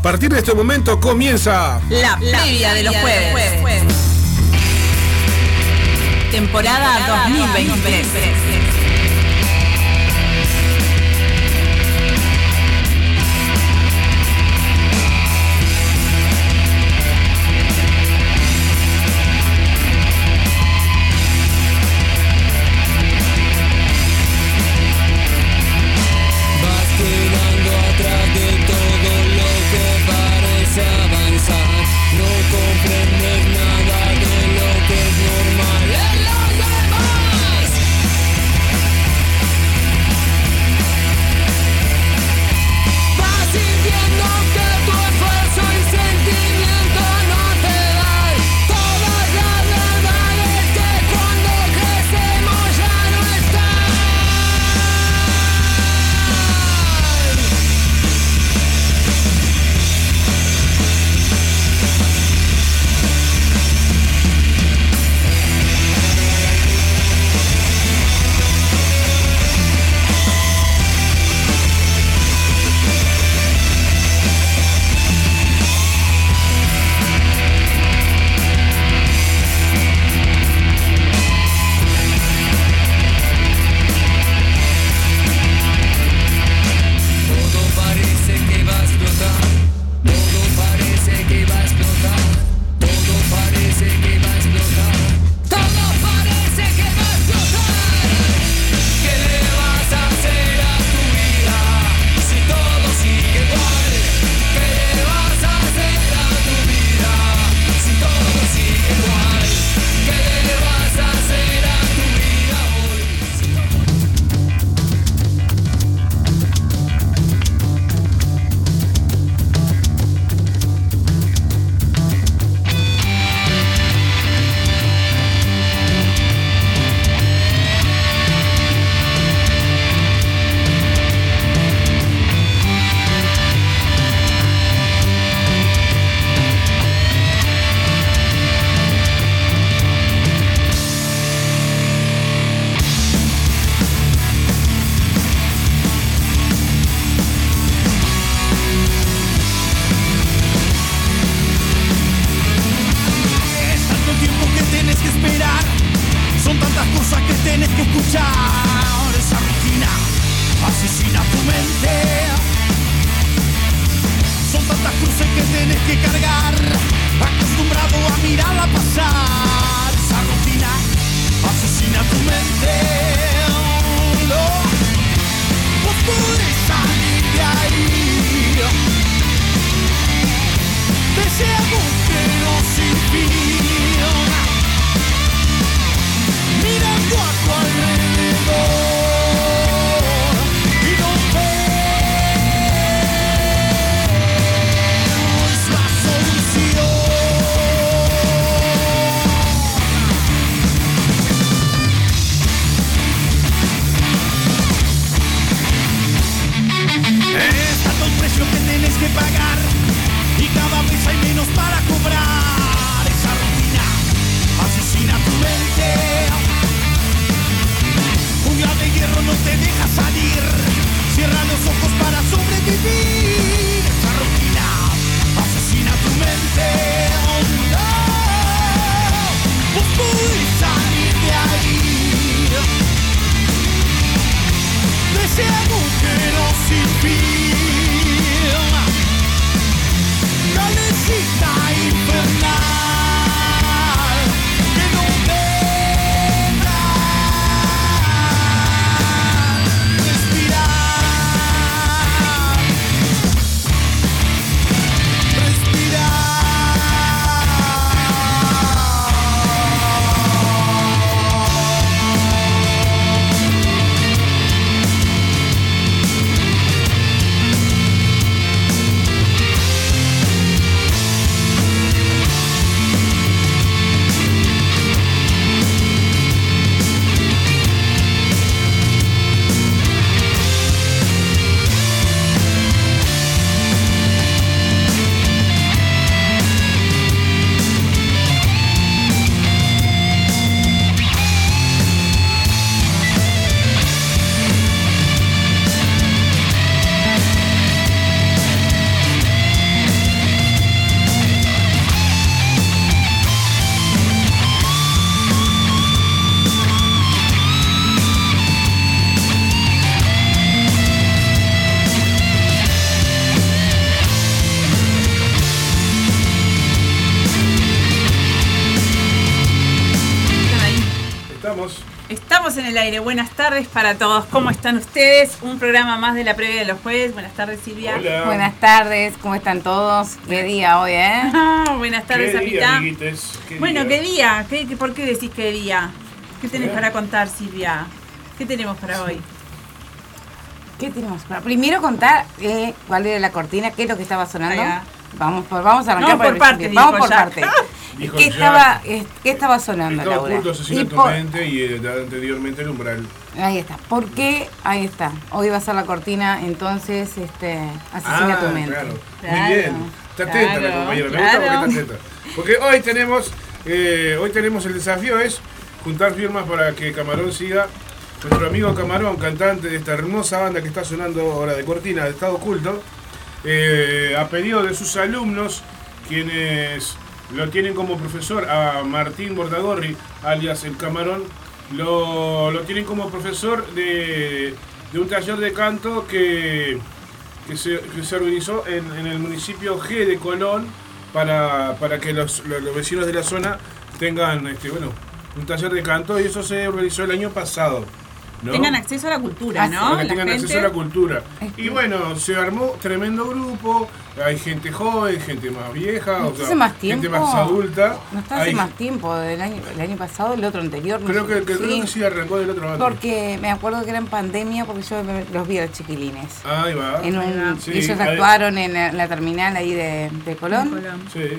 A partir de este momento comienza la previa de los jueves. Temporada, Temporada 2023. Aire. Buenas tardes para todos. ¿Cómo están ustedes? Un programa más de la previa de los jueves. Buenas tardes, Silvia. Hola. Buenas tardes, ¿cómo están todos? ¿Qué día hoy, eh? Ah, buenas tardes, ¿Qué día, Apita. Bueno? ¿qué día? ¿Qué, qué- por qué decís qué día? ¿Qué tenés ¿Eh? para contar, Silvia? ¿Qué tenemos para hoy? ¿Qué tenemos? para- Primero contar eh, cuál era la cortina, qué es lo que estaba sonando. Vamos por, vamos a arrancar No, por partes, principio. Vamos por Jack. partes. Dijo ¿Qué Jack. estaba, eh, ¿Qué estaba sonando, Estaba Laura? oculto Y por- en mente y eh, anteriormente el umbral. Ahí está. ¿Por qué? Ahí está. Hoy va a ser la cortina, entonces, este, asesina tu mente. claro. Claro, Muy bien. Está atenta la claro, compañera. Me claro. gusta porque está atenta. Porque hoy tenemos, eh, hoy tenemos el desafío es juntar firmas para que Camarón siga. Nuestro amigo Camarón, cantante de esta hermosa banda que está sonando ahora de cortina de Estado Oculto, eh, a pedido de sus alumnos, quienes lo tienen como profesor, a Martín Bordagorri, alias el Camarón, lo, lo tienen como profesor de, de un taller de canto que, que, se, organizó en, en el municipio G de Colón para, para que los, los- los vecinos de la zona tengan este, bueno, un taller de canto y eso se organizó el año pasado. ¿No? Tengan acceso a la cultura, Ah, ¿no? Para que La tengan gente- acceso a la cultura. Y bueno, se armó tremendo grupo, hay gente joven, gente más vieja, ¿No o sea, hace más gente más adulta. No está hace Hay- más tiempo, del año, el año pasado, el otro anterior. no Creo sé. que, que- creo que sí arrancó del otro lado. Porque me acuerdo que era en pandemia, porque yo los vi a los chiquilines. Ahí va. En un, Sí, ellos ahí- actuaron en la, en la terminal ahí de, de Colón. Colón. Sí.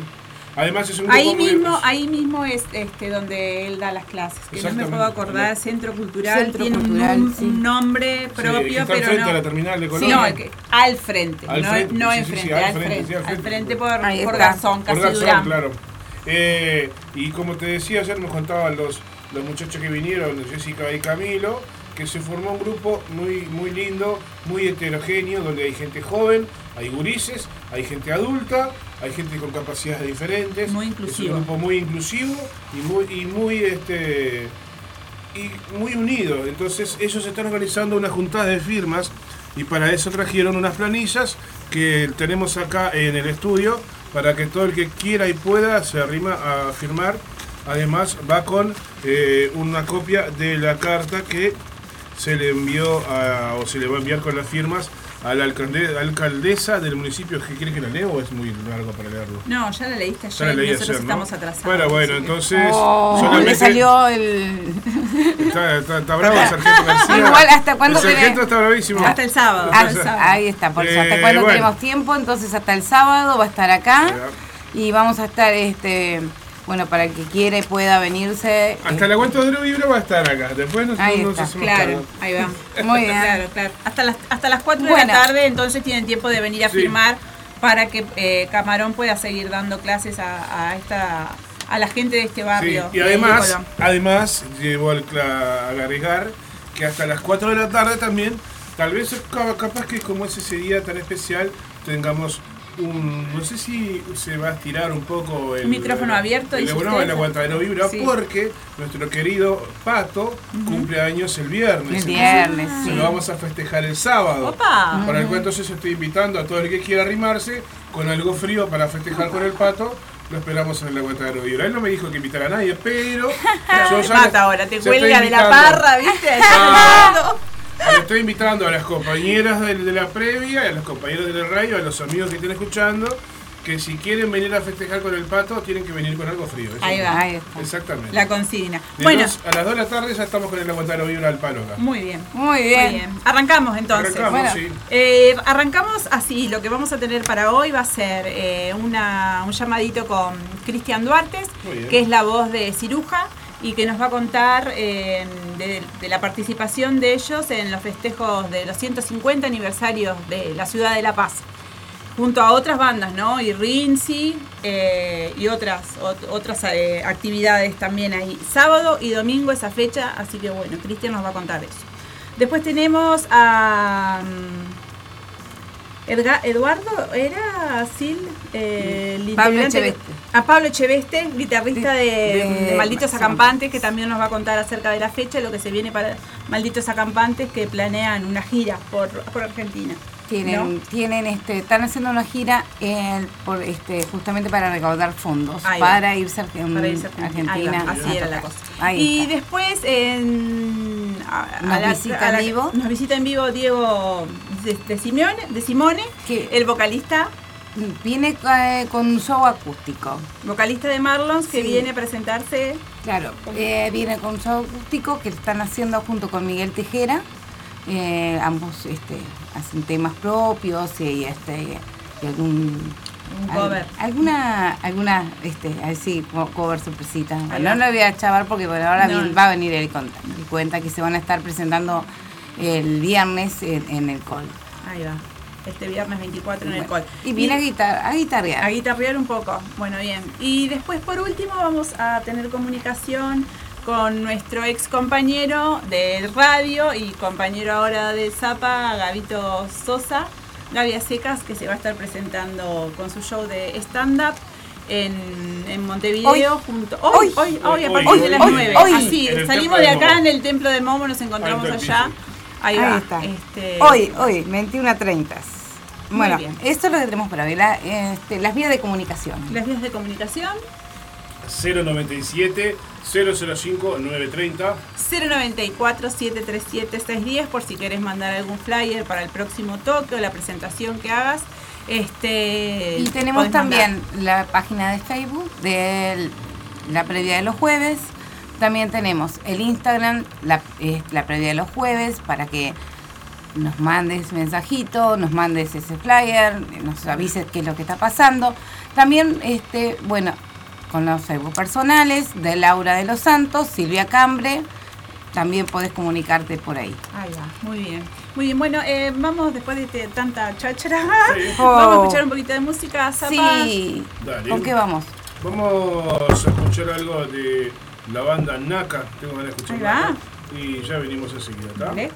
Además es un grupo Ahí muy- mismo, ahí mismo es este donde él da las clases. Que no me puedo acordar, Centro Cultural, Centro tiene un Cultural, nom- sí. un nombre Sí, propio, está pero frente no. a la terminal de Colón. Sí, no, al frente, Al no, frente, enfrente, al al frente, al al frente. por, por. Garzón, Por casi Garzón, Durán. claro. Eh, y como te decía, ayer nos contaban los, los muchachos que vinieron, Jessica y Camilo, que se formó un grupo muy, muy lindo, muy heterogéneo, donde hay gente joven, hay gurises, hay gente adulta, hay gente con capacidades diferentes. Muy Es inclusivo. un grupo muy inclusivo y muy, y muy este y muy unido. Entonces ellos están organizando una juntada de firmas y para eso trajeron unas planillas que tenemos acá en el estudio para que todo el que quiera y pueda se arrima a firmar. Además va con eh, una copia de la carta que se le envió a- o se le va a enviar con las firmas a la alcalde- alcaldesa del municipio. ¿Qué quiere que la lea o es muy largo para leerlo? No, ya la leíste Ya ayer, la leí nosotros ayer, ¿no? estamos atrasados. Bueno, bueno, que- entonces Oh, solamente le salió el... Está, está- está bravo el sargento García. Igual, ¿hasta cuándo El sargento tenés? está bravísimo. Hasta el sábado. Hasta Ah, el sábado. ahí está, por eso. ¿Hasta Eh, cuándo bueno. tenemos tiempo? Entonces hasta el sábado va a estar acá Ya. y vamos a estar, este, bueno, para el que quiera y pueda venirse. Hasta el aguanto de Vibra va a estar acá. Después nos, Ahí nos está, hacemos Claro, cargo. ahí va. Muy bien. Claro, claro. Hasta las, hasta las 4 de la tarde, entonces tienen tiempo de venir a Sí. firmar para que eh, Camarón pueda seguir dando clases a, a esta a la gente de este Sí, barrio. y de además, además, llevo al cla- a agregar que hasta las 4 de la tarde también, tal vez ca- capaz que como es ese día tan especial, tengamos un, no sé si se va a estirar un poco el micrófono el- abierto, el, bueno, usted. el aguantadero vibra, Sí. porque nuestro querido Pato cumple años el viernes. El viernes, sí. Se lo vamos a festejar el sábado. Opa. Para el cual entonces estoy invitando a todo el que quiera arrimarse con algo frío para festejar con el pato. Lo esperamos en el aguantadero de Vibra. Él no me dijo que invitara a nadie, pero yo ya mata ahora, te cuelga de la parra, ¿viste? Ah. Le estoy invitando a las compañeras de, de la previa, a los compañeros de la radio, a los amigos que estén escuchando, que si quieren venir a festejar con el pato, tienen que venir con algo frío. Eso Ahí va. Ahí está. Exactamente. La consigna. De Bueno, dos- a las 2 de la tarde ya estamos con el aguantadero Vibra al palo acá. muy bien. Muy bien. Muy bien. Arrancamos entonces. Arrancamos, bueno. sí. Eh, arrancamos así, lo que vamos a tener para hoy va a ser eh, una, un llamadito con Cristian Duartes, que es la voz de Ciruja y que nos va a contar eh, de, la participación de ellos en los festejos de los 150 aniversarios de la ciudad de La Paz. Junto a otras bandas, ¿no? Y Rinzi eh, y otras, ot- otras eh, actividades también ahí. Sábado y domingo esa fecha, así que bueno, Cristian nos va a contar eso. Después tenemos a mm, Eduardo, ¿era Sil? Eh, el Pablo Echeveste. A Pablo Echeveste, guitarrista de, De- de Malditos. Acampantes, que también nos va a contar acerca de la fecha y lo que se viene para Malditos Acampantes, que planean una gira por, por Argentina. Tienen, ¿no? tienen, este, están haciendo una gira por, este, justamente para recaudar fondos Ahí para irse Para irse a Argentina. Argentina. Ahí va, así a era la cosa. Ahí y está. después, en a- Nos a la- visita a la- en vivo. Nos visita en vivo Diego de, de Simeone, de Simone, el vocalista, Viene eh, con un show acústico. vocalista de Marlons, que Sí. viene a presentarse. Claro, eh, viene con un show acústico que están haciendo junto con Miguel Tejera. Eh, ambos este, hacen temas propios y, este, y algún Un cover. alguna alguna este así co- cover sorpresita no lo voy a chavar porque bueno, ahora No. va a venir el cuenta que se van a estar presentando el viernes en, en el col Ahí va. Este viernes 24 en el col. y viene a, guitar a guitarrear a guitarrear un poco. Bueno, bien. Y después, por último, vamos a tener comunicación con nuestro ex compañero de radio y compañero ahora de Zapa, Gavito Sosa, Gaby Secas, que se va a estar presentando con su show de stand-up. En, en Montevideo Hoy. junto hoy hoy hoy, a Hoy, partir hoy, de las hoy, 9 hoy. así salimos de acá en el templo de Momo nos encontramos Ahí allá ahí, Ahí va está. Este, hoy hoy 21 a 30 Muy bueno bien. esto es lo que tenemos para la- este, las vías de comunicación las vías de comunicación 097 005 930. 094-737-610 por si querés mandar algún flyer para el próximo toque o la presentación que hagas. Este, Y tenemos mandar. también la página de Facebook de la previa de los jueves. También tenemos el Instagram, la, eh, la previa de los jueves, para que nos mandes mensajito, nos mandes ese flyer, nos avises qué es lo que está pasando. También, este, bueno, con los Facebook personales de Laura de los Santos, Silvia Cambre, también podés comunicarte por ahí. Ahí va, muy bien. Muy bien, bueno, eh, vamos después de este- tanta cháchara, Sí. vamos a Oh. escuchar un poquito de música, Zapa. Sí, Dale. ¿con qué vamos? Vamos a escuchar algo de la banda Naka. Tengo ganas de escuchar. Ahí va. Y ya venimos enseguida, ¿está? Dale.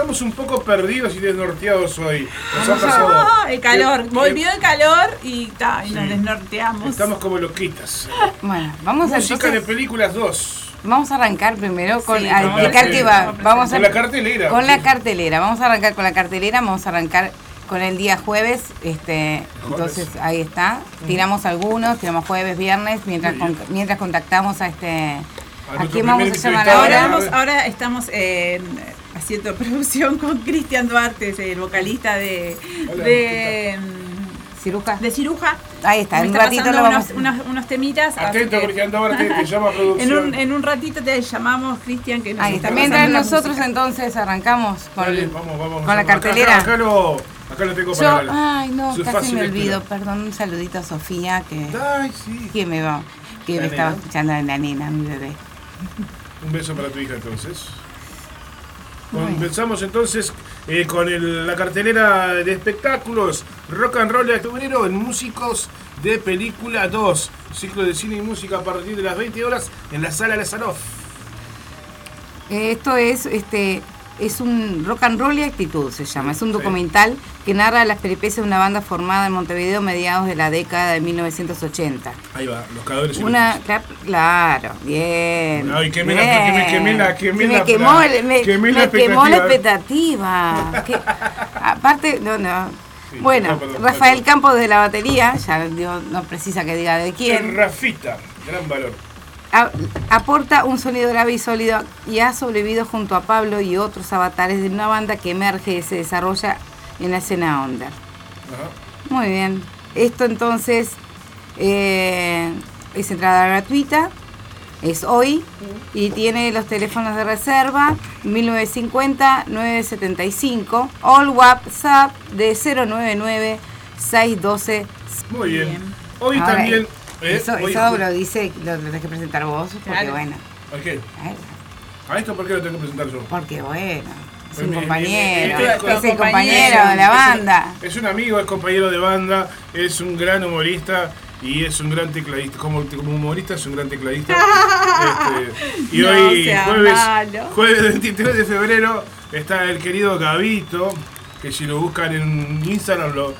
Estamos un poco perdidos y desnorteados hoy. Nos ha pasado. El calor. Eh, Volvió eh, el calor y, ta, y nos desnorteamos. Estamos como loquitas. Bueno, vamos a, Música de películas 2. vamos a arrancar primero con Sí, a vamos a explicar hacer- qué va. vamos a Vamos a Con la cartelera. con la cartelera. Vamos a arrancar con la cartelera. Vamos a arrancar con el día jueves. Este, Jueves. entonces ahí está. Tiramos algunos, tiramos jueves, viernes, mientras con- mientras contactamos a este. ¿A quién vamos a llamar. Ahora, ahora? ahora estamos eh, haciendo producción con Cristian Duarte, el vocalista de, Hola, de, Ciruja. de Ciruja. Ahí está. En un está ratito lo vamos. unos, unos, unos temitas. Atento, que Cristian Duarte, te llama a en, producción. un, en un ratito te llamamos, Cristian, que nos Ahí está Mientras nosotros música. entonces arrancamos con, Dale, el- vamos, vamos. con la cartelera. Acá, acá lo, acá lo tengo Yo, para la- ay no, su casi me lectura. olvido. Perdón, un saludito a Sofía que, Ay, sí. que me va, que La me estaba escuchando en la nena, mi bebé. Un beso para tu hija entonces. Comenzamos entonces eh, con el- la cartelera de espectáculos Rock and Roll de febrero en Músicos de Película 2. Ciclo de cine y música a partir de las 20 horas en la sala Lazaroff. Eh, Esto es este es un rock and roll y actitud se llama. Es un documental que narra las peripecias de una banda formada en Montevideo a mediados de la década de 1980. Ahí va, los cadáveres Una, claro, bien. Ay, quemé la- bien. quemé- quemé la- quemé Que me la- quemó, la- me, quemé la me quemó la expectativa. Que- aparte, no, no. Sí, bueno, perdón, perdón, Rafael. Campos de la batería, ya digo, no precisa que diga de El quién, Rafita, gran valor. A- aporta un sonido grave y sólido y ha sobrevivido junto a Pablo y otros avatares de una banda que emerge y se desarrolla en la escena. Ajá. Muy bien. Esto entonces eh, es entrada gratuita, es hoy y tiene los teléfonos de reserva 1950-975 o el WhatsApp de 099-612. Muy bien. Bien. Hoy Ahora, también. ¿Eh? Eso, Hoy- eso lo dice, lo tenés que presentar vos, porque Claro. bueno. ¿A qué? ay, ¿A esto por qué lo tengo que presentar yo? Porque bueno, es Pues un compañero, es el compañero. de la banda. Es un amigo, es compañero de banda, es un gran humorista y es un gran tecladista. Como, como humorista es un gran tecladista. Este, y No hoy, jueves, malo. jueves 23 de febrero, está el querido Gavito, que si lo buscan en Instagram lo,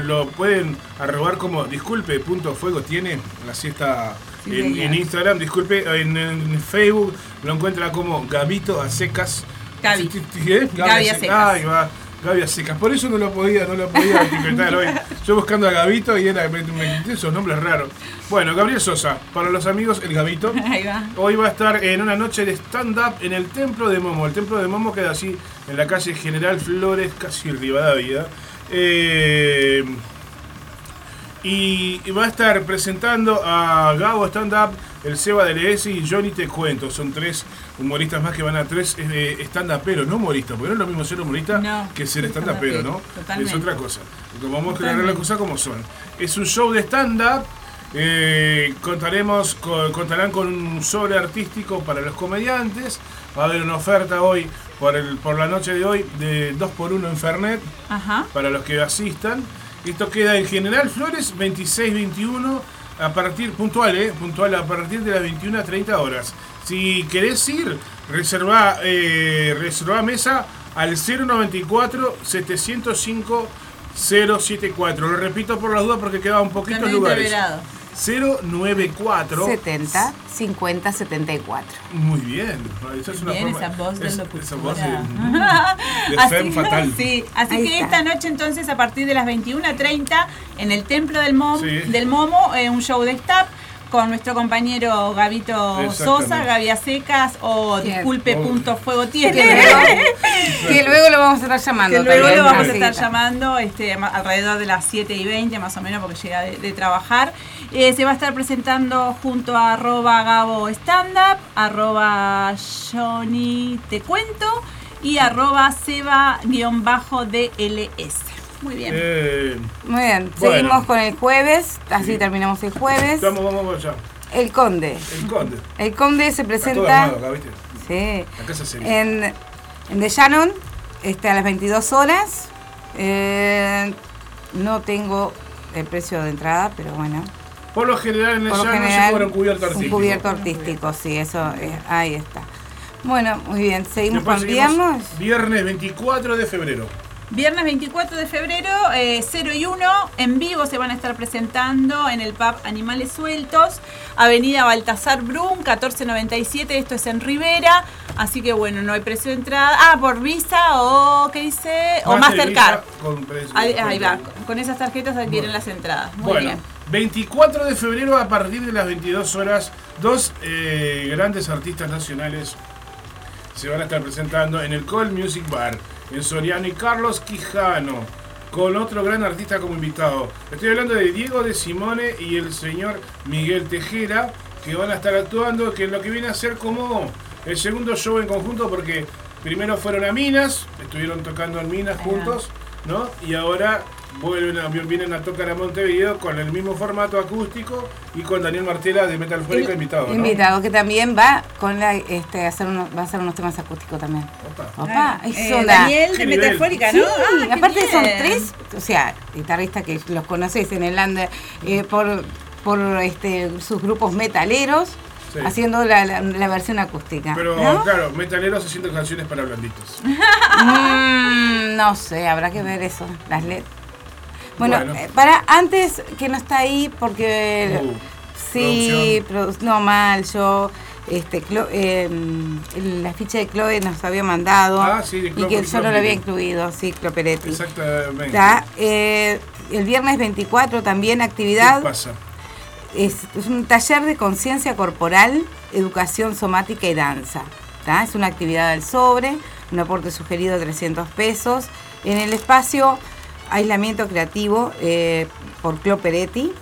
lo pueden arrobar como disculpe, punto fuego tiene, así está Sí, en, Instagram, disculpe, en, en Facebook lo encuentra como Gavito a secas. Gaby. ¿Qué? Gaby a secas. Ahí va. Gaby secas. Por eso no lo podía, no lo podía etiquetar hoy. Yo buscando a Gabito y era me, me- esos nombres raros. Bueno, Gabriel Sosa, para los amigos, el Gabito. Ahí va. Hoy va a estar en una noche de stand-up en el Templo de Momo. El Templo de Momo queda así en la calle General Flores, casi Rivadavia. Eh, y va a estar presentando a Gabo Stand Up, el Seba de Leesi y Johnny Te Cuento. Son tres humoristas más que van a tres eh, stand pero no humoristas, porque no es lo mismo ser humorista No, que ser stand pero ¿no? totalmente. Es otra cosa. Vamos a aclarar las cosas como son. Es un show de stand-up. eh, contaremos, co- contarán con un sobre artístico para los comediantes. Va a haber una oferta hoy, por, el, por la noche de hoy, de 2x1 en Fernet Ajá. para los que asistan. Esto queda en General Flores 26-21 a partir, puntual, eh, puntual a partir de las 21 a 30 horas. Si querés ir, reserva, eh, reserva mesa al 094 705 074. Lo repito por las dudas porque quedan poquitos También lugares. integrado. 094 70, 50, 74. Muy bien. Esa es una Bien, forma- esa voz de es- locutora. esa voz de, de Así- femme fatal. Sí, así Ahí que está. esta noche entonces a partir de las 21.30 en el Templo del, Mom, Sí. del Momo, eh, un show de stand con nuestro compañero Gabito. Sosa, Gaby a Secas o disculpe punto fuego Que tiene. luego, que luego lo vamos a estar llamando. Que luego también, lo vamos a estar llamando este, alrededor de las 7 y 20 más o menos porque llega de, de trabajar. Eh, se va a estar presentando junto a arroba Gabo Stand Up, arroba Johnny Te Cuento y arroba Seba-DLS. Muy bien. Eh, Muy bien, Bueno. seguimos con el jueves, así Sí. terminamos el jueves. vamos, vamos, vamos ya. El Conde. El conde. El Conde se presenta armado acá, ¿viste? sí, casa sería. en, en The Shannon este, a las 22 horas. Eh, no tengo el precio de entrada, pero bueno. Por lo general en el llano se cobra un cubierto un artístico. cubierto artístico, sí, eso, eh, ahí está. Bueno, muy bien, seguimos con viernes. Viernes 24 de febrero. Viernes 24 de febrero, eh, 0 y 1, en vivo se van a estar presentando en el pub Animales Sueltos, Avenida Baltasar Brum, 1497, esto es en Rivera, así que bueno, no hay precio de entrada. Ah, por Visa o, ¿qué dice? O Master Mastercard. Con Ahí, va, con esas tarjetas adquieren las entradas. Muy Bueno, bien. 24 de febrero a partir de las 22 horas, dos eh, grandes artistas nacionales se van a estar presentando en el Call Music Bar, en Soriano y Carlos Quijano, con otro gran artista como invitado. Estoy hablando de Diego de Simone y el señor Miguel Tejera, que van a estar actuando, que es lo que viene a ser como el segundo show en conjunto, porque primero fueron a Minas, estuvieron tocando en Minas juntos, ¿no? Y ahora vuelven a, vienen a tocar a Montevideo con el mismo formato acústico y con Daniel Martela de Metal Fórica invitado, ¿no? Invitado que también va con la este a hacer uno- va a hacer unos temas acústicos también. Opa. Opa, Ah, es eh, una- Daniel de nivel. Metafórica, Sí, ¿no? Ah, aparte son tres, o sea, guitarristas que los conoces en el under eh, por por este sus grupos metaleros Sí. haciendo la, la- la versión acústica. Pero ¿no? claro, metaleros haciendo canciones para blanditos. Mm, no sé, habrá que ver eso, las letras. Bueno, Bueno. eh, para antes que no está ahí porque Uh, sí, produ- no mal, yo este Clo- eh, el- la ficha de Chloe nos había mandado Ah, sí, de y que yo no lo había incluido, sí, Cloperetti. Exactamente. Eh, el viernes 24 también ¿Qué actividad, pasa? es, es un taller de conciencia corporal, educación somática y danza. ¿tá? Es una actividad al sobre, un aporte sugerido de 300 pesos. En el espacio Aislamiento Creativo eh, por Clo Peretti,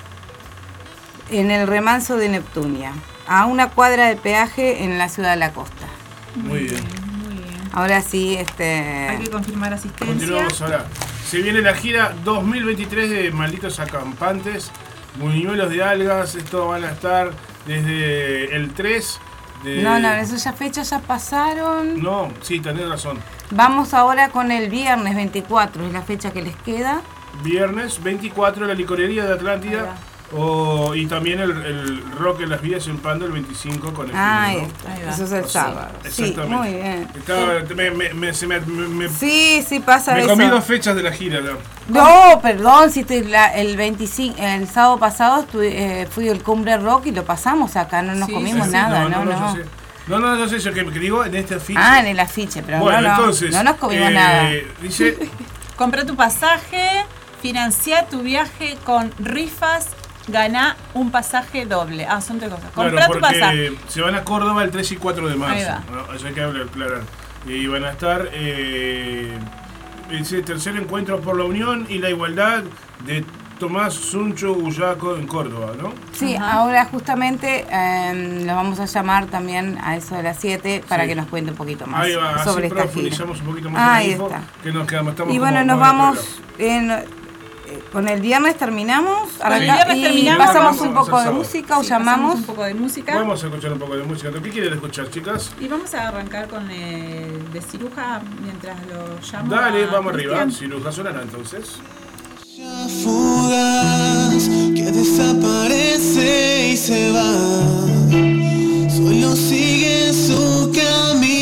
en el remanso de Neptunia, a una cuadra de peaje en la ciudad de la costa. Muy bien. Muy bien. Ahora sí, este... Hay que confirmar asistencia. Continuamos ahora. Se viene la gira 2023 de Malditos Acampantes, Muñuelos de Algas. Esto van a estar desde el 3 de. No, no, esas ya fechas ya pasaron. No, sí, tenés razón. Vamos ahora con el viernes 24, es la fecha que les queda. Viernes 24 la licorería de Atlántida. O, y también el, el rock en las vías en Pando el 25 con el Ah, ahí ¿no? Ahí va. Eso es el Sí, sábado. Sí, exactamente. muy bien. Estaba- me, me- me- se me, me- Sí, sí pasa me eso. comí dos fechas de la gira. ¿no? No, perdón, si estoy la- el 25, el sábado pasado estuve, eh, fui al Cumbre Rock y lo pasamos acá, no nos Sí, comimos sí, sí. nada, no, no. yo sé. No, no, yo sé, yo que, que digo en este afiche. Ah, en el afiche, pero bueno, no, no, entonces. no nos comimos eh, nada. Dice, Compra tu pasaje, financia tu viaje con rifas, gana un pasaje doble. Ah, son tres cosas. Compra claro, tu pasaje. porque se van a Córdoba el 3 y 4 de marzo. Ahí va. ¿no? Eso hay que hablar, aclarar. Y van a estar. Eh, ese tercer encuentro por la unión y la igualdad de Tomás Suncho Ullaco en Córdoba, ¿no? Sí, Ajá. ahora justamente eh, lo vamos a llamar también a eso de las 7 para Sí. que nos cuente un poquito más Ahí va, sobre así esta gira. profundizamos un poquito más Ahí en info, está. que nos quedamos, estamos Y bueno, nos vamos en, con el viernes terminamos, Con el viernes y terminamos, pasamos vamos un poco de música o Sí, llamamos. un poco de música. Vamos a escuchar un poco de música. ¿Qué quieren escuchar, chicas? Y vamos a arrancar con el de ciruja mientras lo llamo. Dale, a vamos arriba. Ciruja sonará entonces. fugaz que desaparece y se va. Solo sigue su camino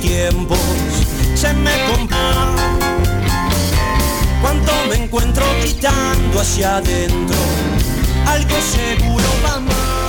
tiempos, se me complica. Cuando me encuentro gritando hacia adentro, algo seguro va mal.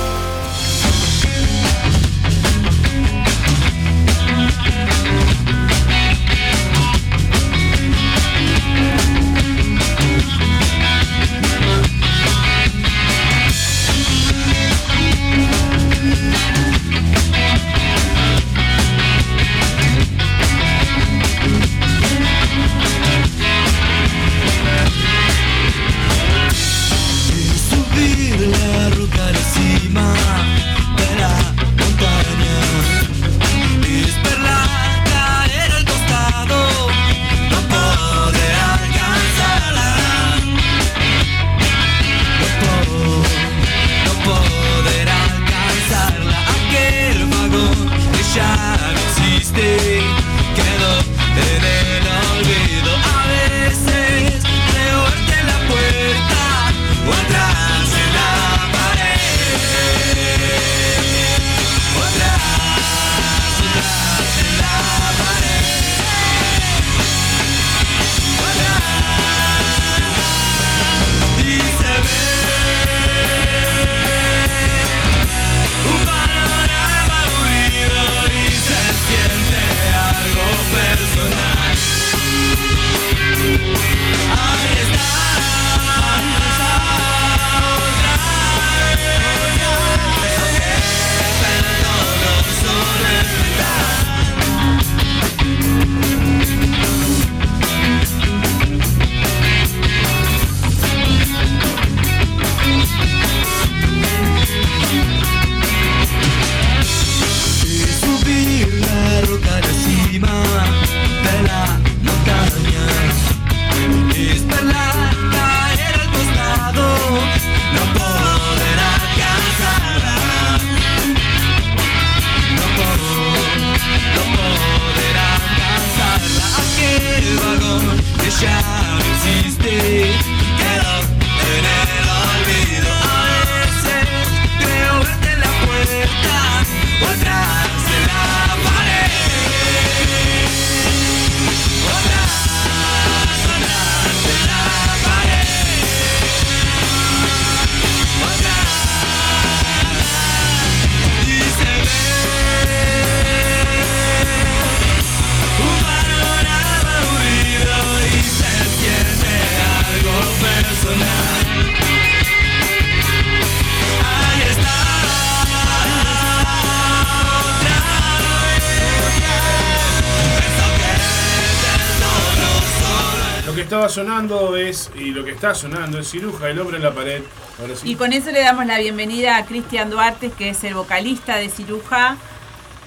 Está sonando es Ciruja, el hombre en la pared. Ahora sí. Y con eso le damos la bienvenida a Cristian Duarte, que es el vocalista de Ciruja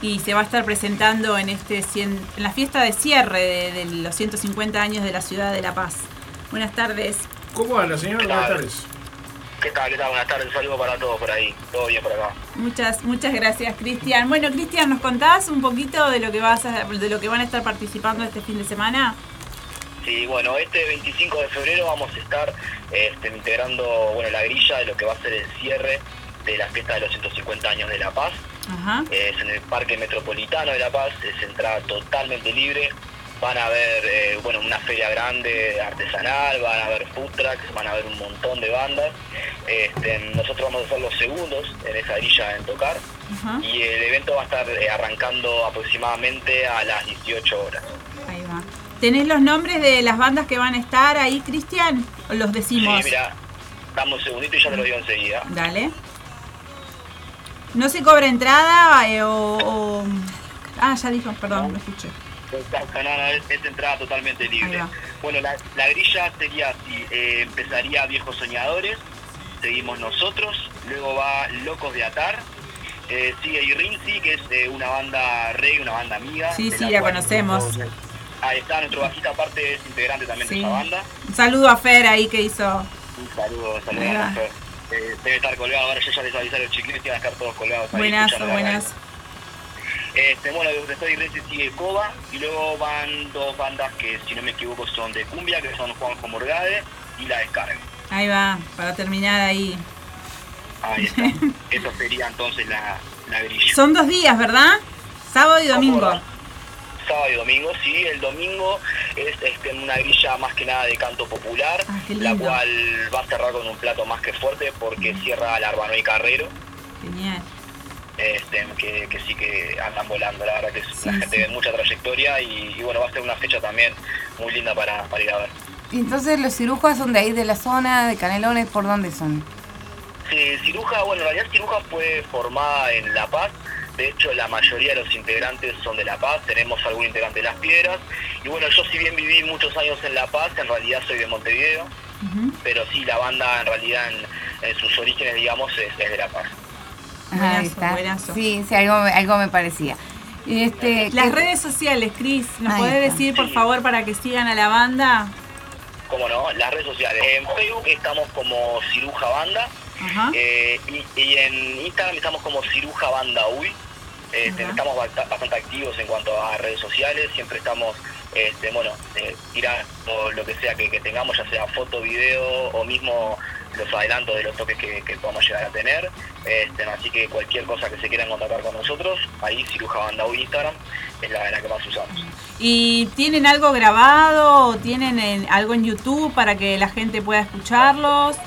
y se va a estar presentando en este cien- en la fiesta de cierre de, de los 150 años de la ciudad de La Paz. Buenas tardes. ¿Cómo anda, señor? ¿Qué Buenas tardes. ¿Qué tal? ¿Qué tal? Buenas tardes. Un saludo para todos por ahí. Todo bien por acá. Muchas muchas gracias, Cristian. Bueno, Cristian, ¿nos contás un poquito de lo que vas a- de lo que van a estar participando este fin de semana? Sí, bueno, este 25 de febrero vamos a estar este, integrando bueno, la grilla de lo que va a ser el cierre de la fiesta de los 150 años de La Paz. Ajá. Es en el Parque Metropolitano de La Paz, es entrada totalmente libre. Van a haber eh, bueno, una feria grande artesanal, van a haber food trucks, van a haber un montón de bandas. Este, nosotros vamos a ser los segundos en esa grilla en tocar Ajá. y el evento va a estar eh, arrancando aproximadamente a las 18 horas. Ahí va. ¿Tenés los nombres de las bandas que van a estar ahí, Cristian? ¿O los decimos? Sí, mira, dame un segundito y ya te lo digo enseguida. Dale. ¿No se cobra entrada eh, o, o- Ah, ya dijo, perdón, lo escuché. No, no, no, es, es entrada totalmente libre. Bueno, la, la grilla sería así, eh, empezaría Viejos Soñadores, seguimos nosotros, luego va Locos de Atar, eh, sigue Irinzi, que es eh, una banda reggae, una banda amiga. Sí, sí, la conocemos. nosotros- Ahí está, nuestro bajista aparte es integrante también Sí. de esa banda. Un saludo a Fer ahí que hizo. Un saludo, saludo a Fer. Eh, debe estar colgado, ahora yo ya les avisé a los chiquillos y van a estar todos colgados ahí. Buenazo, buenas. Este, bueno, después de Iglesias sigue Coba y luego van dos bandas que si no me equivoco son de cumbia, que son Juanjo Morgade y La Descarga. Ahí va, para terminar ahí. Ahí está. Eso sería entonces la, la grilla. Son dos días, ¿verdad? Sábado y domingo. Sábado y domingo, sí. El domingo es este, una grilla más que nada de canto popular, Ah, la cual va a cerrar con un plato más que fuerte porque cierra la Arbanoy Carrero. Genial. este, que, que sí que andan volando, la verdad que es Sí, una gente sí. de mucha trayectoria y, y bueno, va a ser una fecha también muy linda para, para ir a ver. Y entonces los cirujas son de ahí de la zona, de Canelones, ¿por dónde son? Sí, Ciruja, bueno, en realidad Ciruja fue formada en La Paz, de hecho la mayoría de los integrantes son de La Paz, tenemos algún integrante de Las Piedras, y bueno, yo si bien viví muchos años en La Paz, en realidad soy de Montevideo, pero sí, la banda en realidad en, en sus orígenes, digamos, es, es de La Paz. Ajá, ahí está. buenazo. Sí, sí, algo, me- algo me parecía. Este, Las ¿qué- redes sociales, Cris, ¿nos Ahí podés está. decir por Sí. favor para que sigan a la banda? ¿Cómo no? Las redes sociales. En Facebook estamos como Ciruja Banda, Ajá. Eh, y, y en Instagram estamos como Ciruja Banda Uy. Ajá. Estamos basta- bastante activos en cuanto a redes sociales, siempre estamos, este, bueno, eh, tirando lo que sea que, que tengamos, ya sea foto, video o mismo los adelantos de los toques que, que podamos llegar a tener. Este, así que cualquier cosa que se quieran contactar con nosotros, ahí Ciruja Banda Uy Instagram es la, la que más usamos. ¿Y tienen algo grabado o tienen en- algo en YouTube para que la gente pueda escucharlos?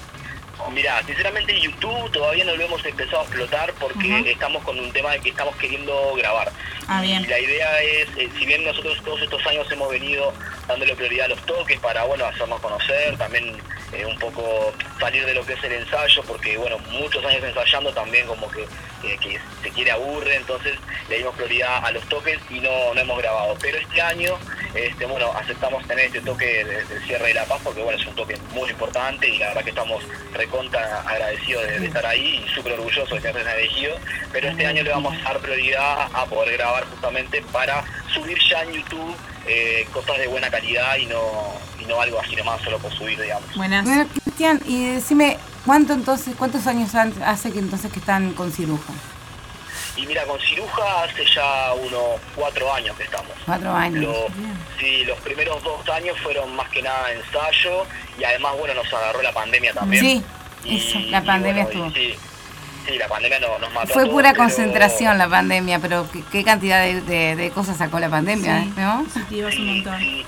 Mira, sinceramente YouTube todavía no lo hemos empezado a explotar porque estamos con un tema de que estamos queriendo grabar. Ah, y la idea es, eh, si bien nosotros todos estos años hemos venido dándole prioridad a los toques para, bueno, hacernos conocer, también eh, un poco salir de lo que es el ensayo, porque, bueno, muchos años ensayando también como que, que- que se quiere aburre, entonces le dimos prioridad a los toques y no, no hemos grabado. Pero este año, este, bueno, aceptamos tener este toque de- del cierre de La Paz, porque, bueno, es un toque muy importante y la verdad que estamos recontra agradecidos de, de estar ahí y súper orgullosos de que nos hayan elegido. Pero este año le vamos a dar prioridad a poder grabar justamente para subir ya en YouTube eh, cosas de buena calidad y no, y no algo así nomás solo por subir, digamos. Buenas. Bueno, Cristian, y decime, ¿cuánto entonces, cuántos años hace que entonces que están con ciruja? Y mira, con Ciruja hace ya unos cuatro años que estamos. Cuatro años. Lo- sí, los primeros dos años fueron más que nada ensayo y además, bueno, nos agarró la pandemia también. Sí, Y- eso, la y pandemia bueno, y estuvo. sí, sí, la pandemia no- nos mató. a Fue todos, pura pero- concentración la pandemia, pero qué, qué cantidad de, de- de cosas sacó la pandemia, Sí. ¿no? Positivos un montón. Sí,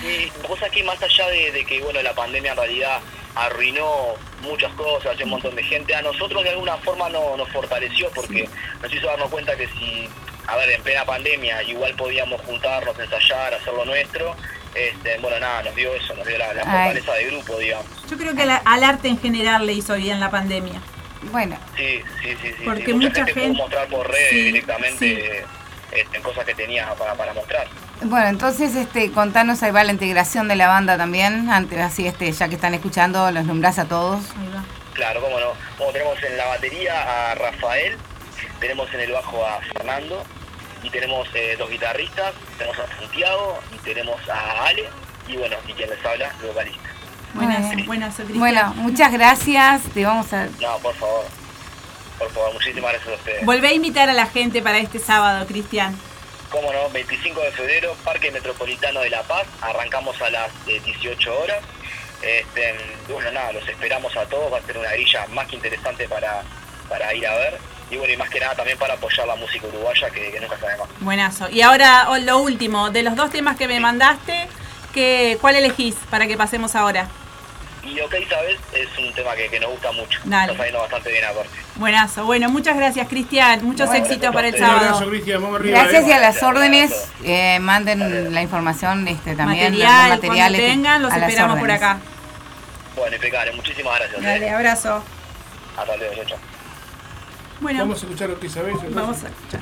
sí. Y cosa que más allá de, de que bueno la pandemia en realidad arruinó muchas cosas, un montón de gente, a nosotros de alguna forma no, nos fortaleció porque nos hizo darnos cuenta que si, a ver, en plena pandemia igual podíamos juntarnos, ensayar, hacer lo nuestro, este, bueno, nada, nos dio eso, nos dio la, la fortaleza de grupo, digamos. Yo creo que la- al arte en general le hizo bien la pandemia. Bueno, Sí, sí, sí, sí. Porque sí. Mucha, mucha gente, gente- pudo mostrar por redes sí, directamente sí. este, cosas que tenía para, para mostrar. Bueno, entonces este, contanos ahí va la integración de la banda también, antes así este, ya que están escuchando, los nombrás a todos. Claro, cómo no. Bueno, tenemos en la batería a Rafael, tenemos en el bajo a Fernando y tenemos eh, dos guitarristas, tenemos a Santiago y tenemos a Ale y bueno, y quien les habla, el vocalista. Buenas, bien. buenas, Cristian. Bueno, muchas gracias, te vamos a... No, por favor. Por favor, muchísimas gracias a ustedes. Volvé a invitar a la gente para este sábado, Cristian. Cómo no, 25 de febrero, Parque Metropolitano de La Paz, arrancamos a las eh, 18 horas. Este, bueno, nada, los esperamos a todos, va a ser una grilla más que interesante para, para ir a ver. Y bueno, y más que nada también para apoyar la música uruguaya, que, que nunca sabe más. Buenazo. Y ahora lo último, de los dos temas que me mandaste, ¿qué, ¿cuál elegís para que pasemos ahora? Y OK, ¿sabes? Es un tema que, que nos gusta mucho. Dale. Está saliendo bastante bien aparte. Buenazo. Bueno, muchas gracias, Cristian. Muchos Bueno, éxitos para el Un Un abrazo, sábado. Cristian, vamos arriba. Gracias y eh. a las órdenes, eh, manden la información este, también, Material, los materiales. cuando tengan, los a las esperamos por acá. Bueno, impecable, muchísimas gracias. eh. Dale, abrazo. Hasta luego, chao, chao. Bueno, Vamos a escuchar lo que entonces. vamos a escuchar.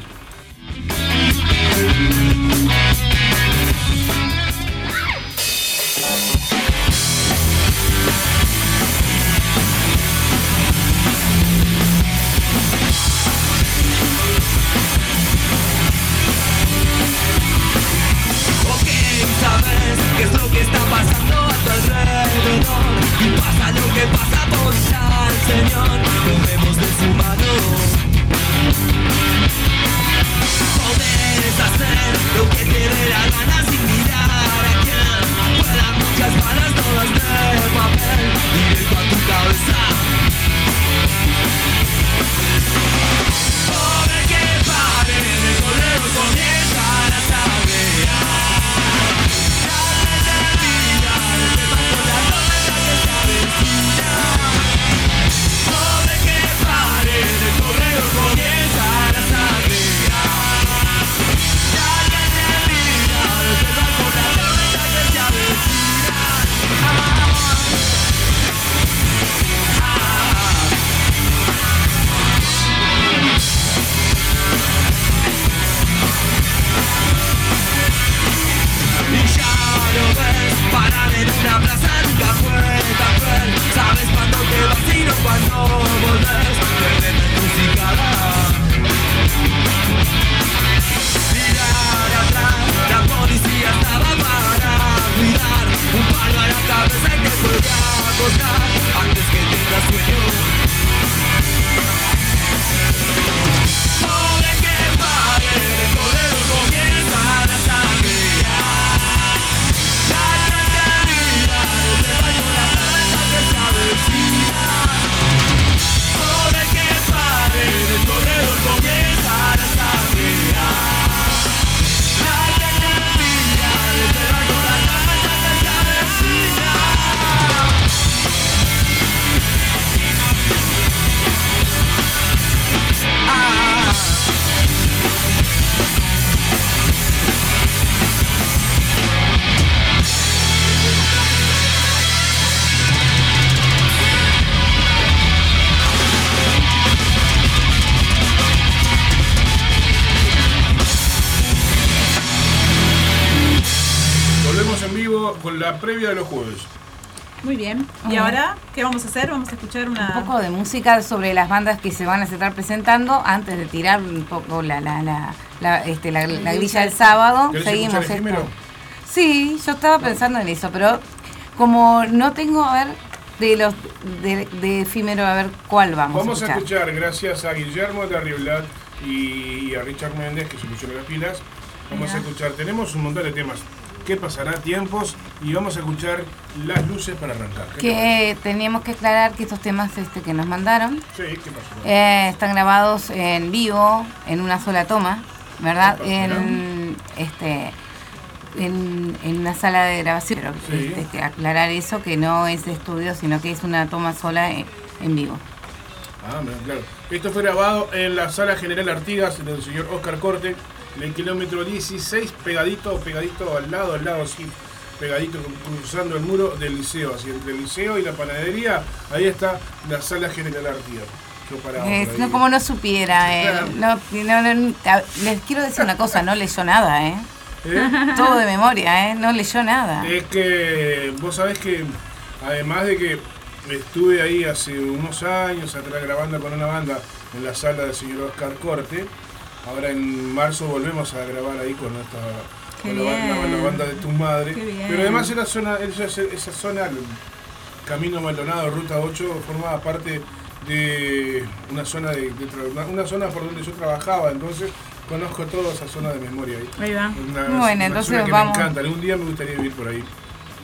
Poco de música sobre las bandas que se van a estar presentando antes de tirar un poco la, la, la, la, este, la, la grilla del sábado. ¿Querés Seguimos escuchar esto. Sí, yo estaba pensando en eso, pero como no tengo, a ver, de los de, de efímero, a ver cuál vamos, Vamos a a escuchar. escuchar, gracias a Guillermo de Arriolat y, y a Richard Méndez, que se pusieron las pilas. Vamos a escuchar, tenemos un montón de temas. ¿Qué pasará? Tiempos. Y vamos a escuchar las luces para arrancar. ¿Qué te Que teníamos que aclarar que estos temas este que nos mandaron parece? Sí, ¿qué pasó? eh, están grabados en vivo, en una sola toma, ¿verdad? Opa, En este en, en una sala de grabación. Pero Sí. este, que aclarar eso, que no es de estudio, sino que es una toma sola en, en vivo. Ah, claro. Esto fue grabado en la sala General Artigas del señor Oscar Corte, en el kilómetro 16, pegadito, pegadito al lado, al lado así, pegadito, cruzando el muro del liceo, así entre el liceo y la panadería, ahí está la sala General Es- por no, como no supiera, eh, Claro. no, no, no, a- les quiero decir una cosa, no leyó nada, ¿eh? ¿Eh? Todo de memoria, ¿eh? No leyó nada. Es que vos sabés que además de que estuve ahí hace unos años atrás grabando con una banda en la sala del señor Oscar Corte, ahora en marzo volvemos a grabar ahí con nuestra con la, banda- la banda de tu madre. Pero además esa zona, esa, esa zona, el Camino Maldonado, Ruta 8, formaba parte de una zona de, una, una zona por donde yo trabajaba, entonces conozco toda esa zona de memoria ahí. Ahí va. Una, Bueno, una entonces zona que vamos- me encanta. Algún día me gustaría vivir por ahí.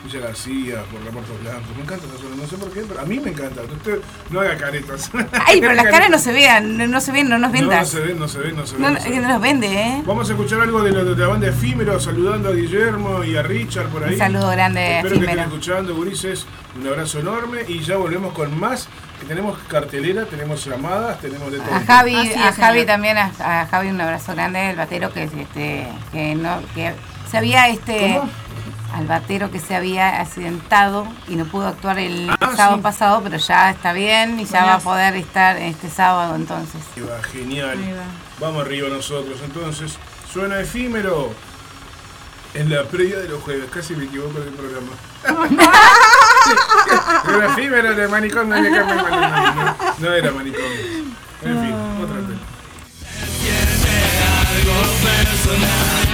Villa García, por la Puerto Blanco. Me encanta esa zona. No sé por qué, pero a mí me encanta. Usted no haga caretas. Ay, pero las caras no se vean, no, no se ven, no nos No, no se ven, no se ven, no se ven. No, no no, se que ven. no nos vende, ¿eh? Vamos a escuchar algo de, lo- de la banda Efímero, saludando a Guillermo y a Richard por ahí. Un saludo grande, Espero que estén escuchando, Gurises. Un abrazo enorme y ya volvemos con más. Que tenemos cartelera, tenemos llamadas, tenemos de todo. A Javi, a Javi señor. también, a, a Javi un abrazo grande, el batero que este, que no, que se había este ¿Cómo? Al batero que se había accidentado y no pudo actuar el Ah, sábado sí. pasado, pero ya está bien y ya va a poder estar este sábado entonces. Ahí va, genial. Ahí va. Vamos arriba nosotros. Entonces, suena efímero. En la previa de los jueves, casi me equivoco del programa. era efímero de manicomio de Carmen Manicomio. No, no era manicomio. En fin, otra tema. Ella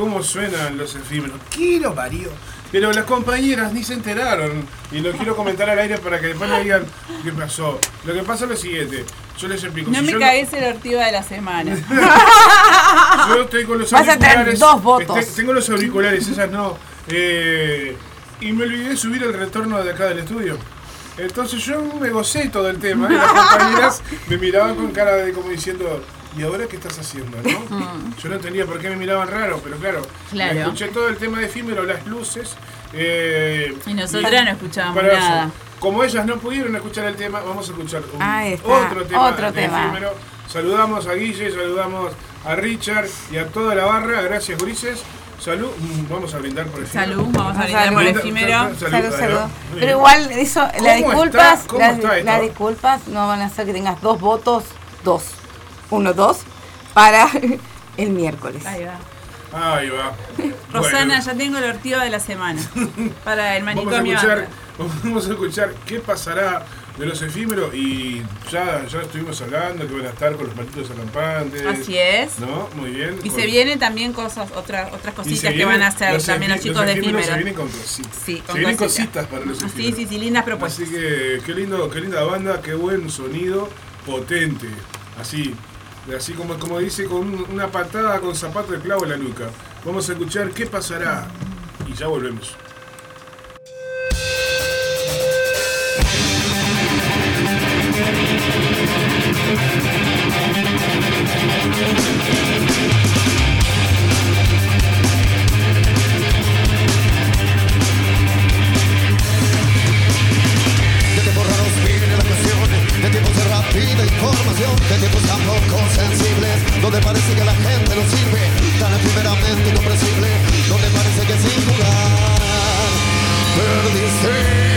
cómo suenan los efímeros. ¿Qué lo parió? Pero las compañeras ni se enteraron. Y lo quiero comentar al aire para que después me digan qué pasó. Lo que pasa es lo siguiente. Yo les explico. No Si me yo cagues el ortigo de la semana. Yo estoy con los Vas a tener auriculares. dos votos. este- tengo los auriculares, esas no. Eh, y me olvidé subir el retorno de acá del estudio. Entonces yo me gocé todo el tema. Y las compañeras me miraban con cara de como diciendo. ¿Y ahora qué estás haciendo? ¿no? Yo no entendía por qué me miraban raro, pero claro, Claro. escuché todo el tema de efímero, las luces. eh, Y nosotras no escuchábamos eso, nada. Como ellas no pudieron escuchar el tema, vamos a escuchar un- está, otro tema. otro de tema. efímero. Saludamos a Guille, saludamos a Richard y a toda la barra. Gracias, Gurises. Salud. Mm, Vamos a brindar por efímero. Salud, vamos a brindar por efímero. Salud. Pero igual eso, las ¿Cómo disculpas, las, está esto? las disculpas no van a hacer que tengas dos votos, dos, uno, dos, para el miércoles. Ahí va. Ahí va. Rosana, Bueno, ya tengo el ortigo de la semana. Para el vamos a manicomio. escuchar, vamos a escuchar qué pasará de los efímeros y ya, ya estuvimos hablando que van a estar con los malditos acampantes. Así es. ¿No? Muy bien. Y Con- se vienen también cosas, otras otras cositas se que van a hacer los también los chicos de efímeros Se vienen con cositas. Sí, se con vienen cositas. cositas para los Sí, efímeros. sí, sí, lindas propuestas. Así que qué lindo, qué linda banda, qué buen sonido, potente. Así, así como, como dice, con un- una patada con zapato de clavo en la nuca. Vamos a escuchar qué pasará. Y ya volvemos. Tiempos de rápida información, de tiempos tan poco sensibles, donde parece que la gente no sirve, tan efímeramente incomprensible, donde parece que sin jugar perdiste.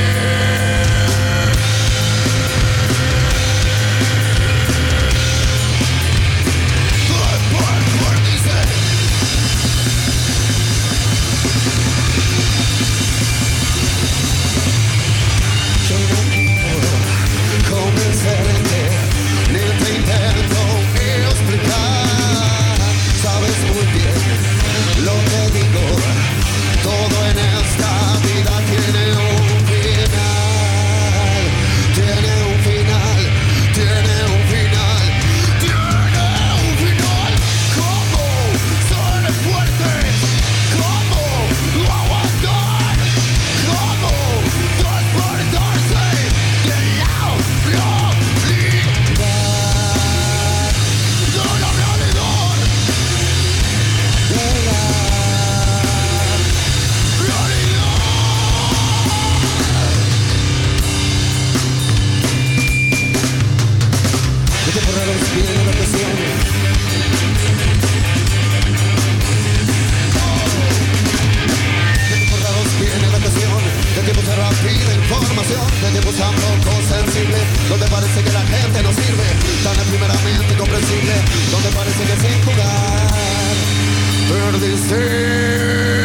Incomprensible, donde parece que sin jugar perdiste.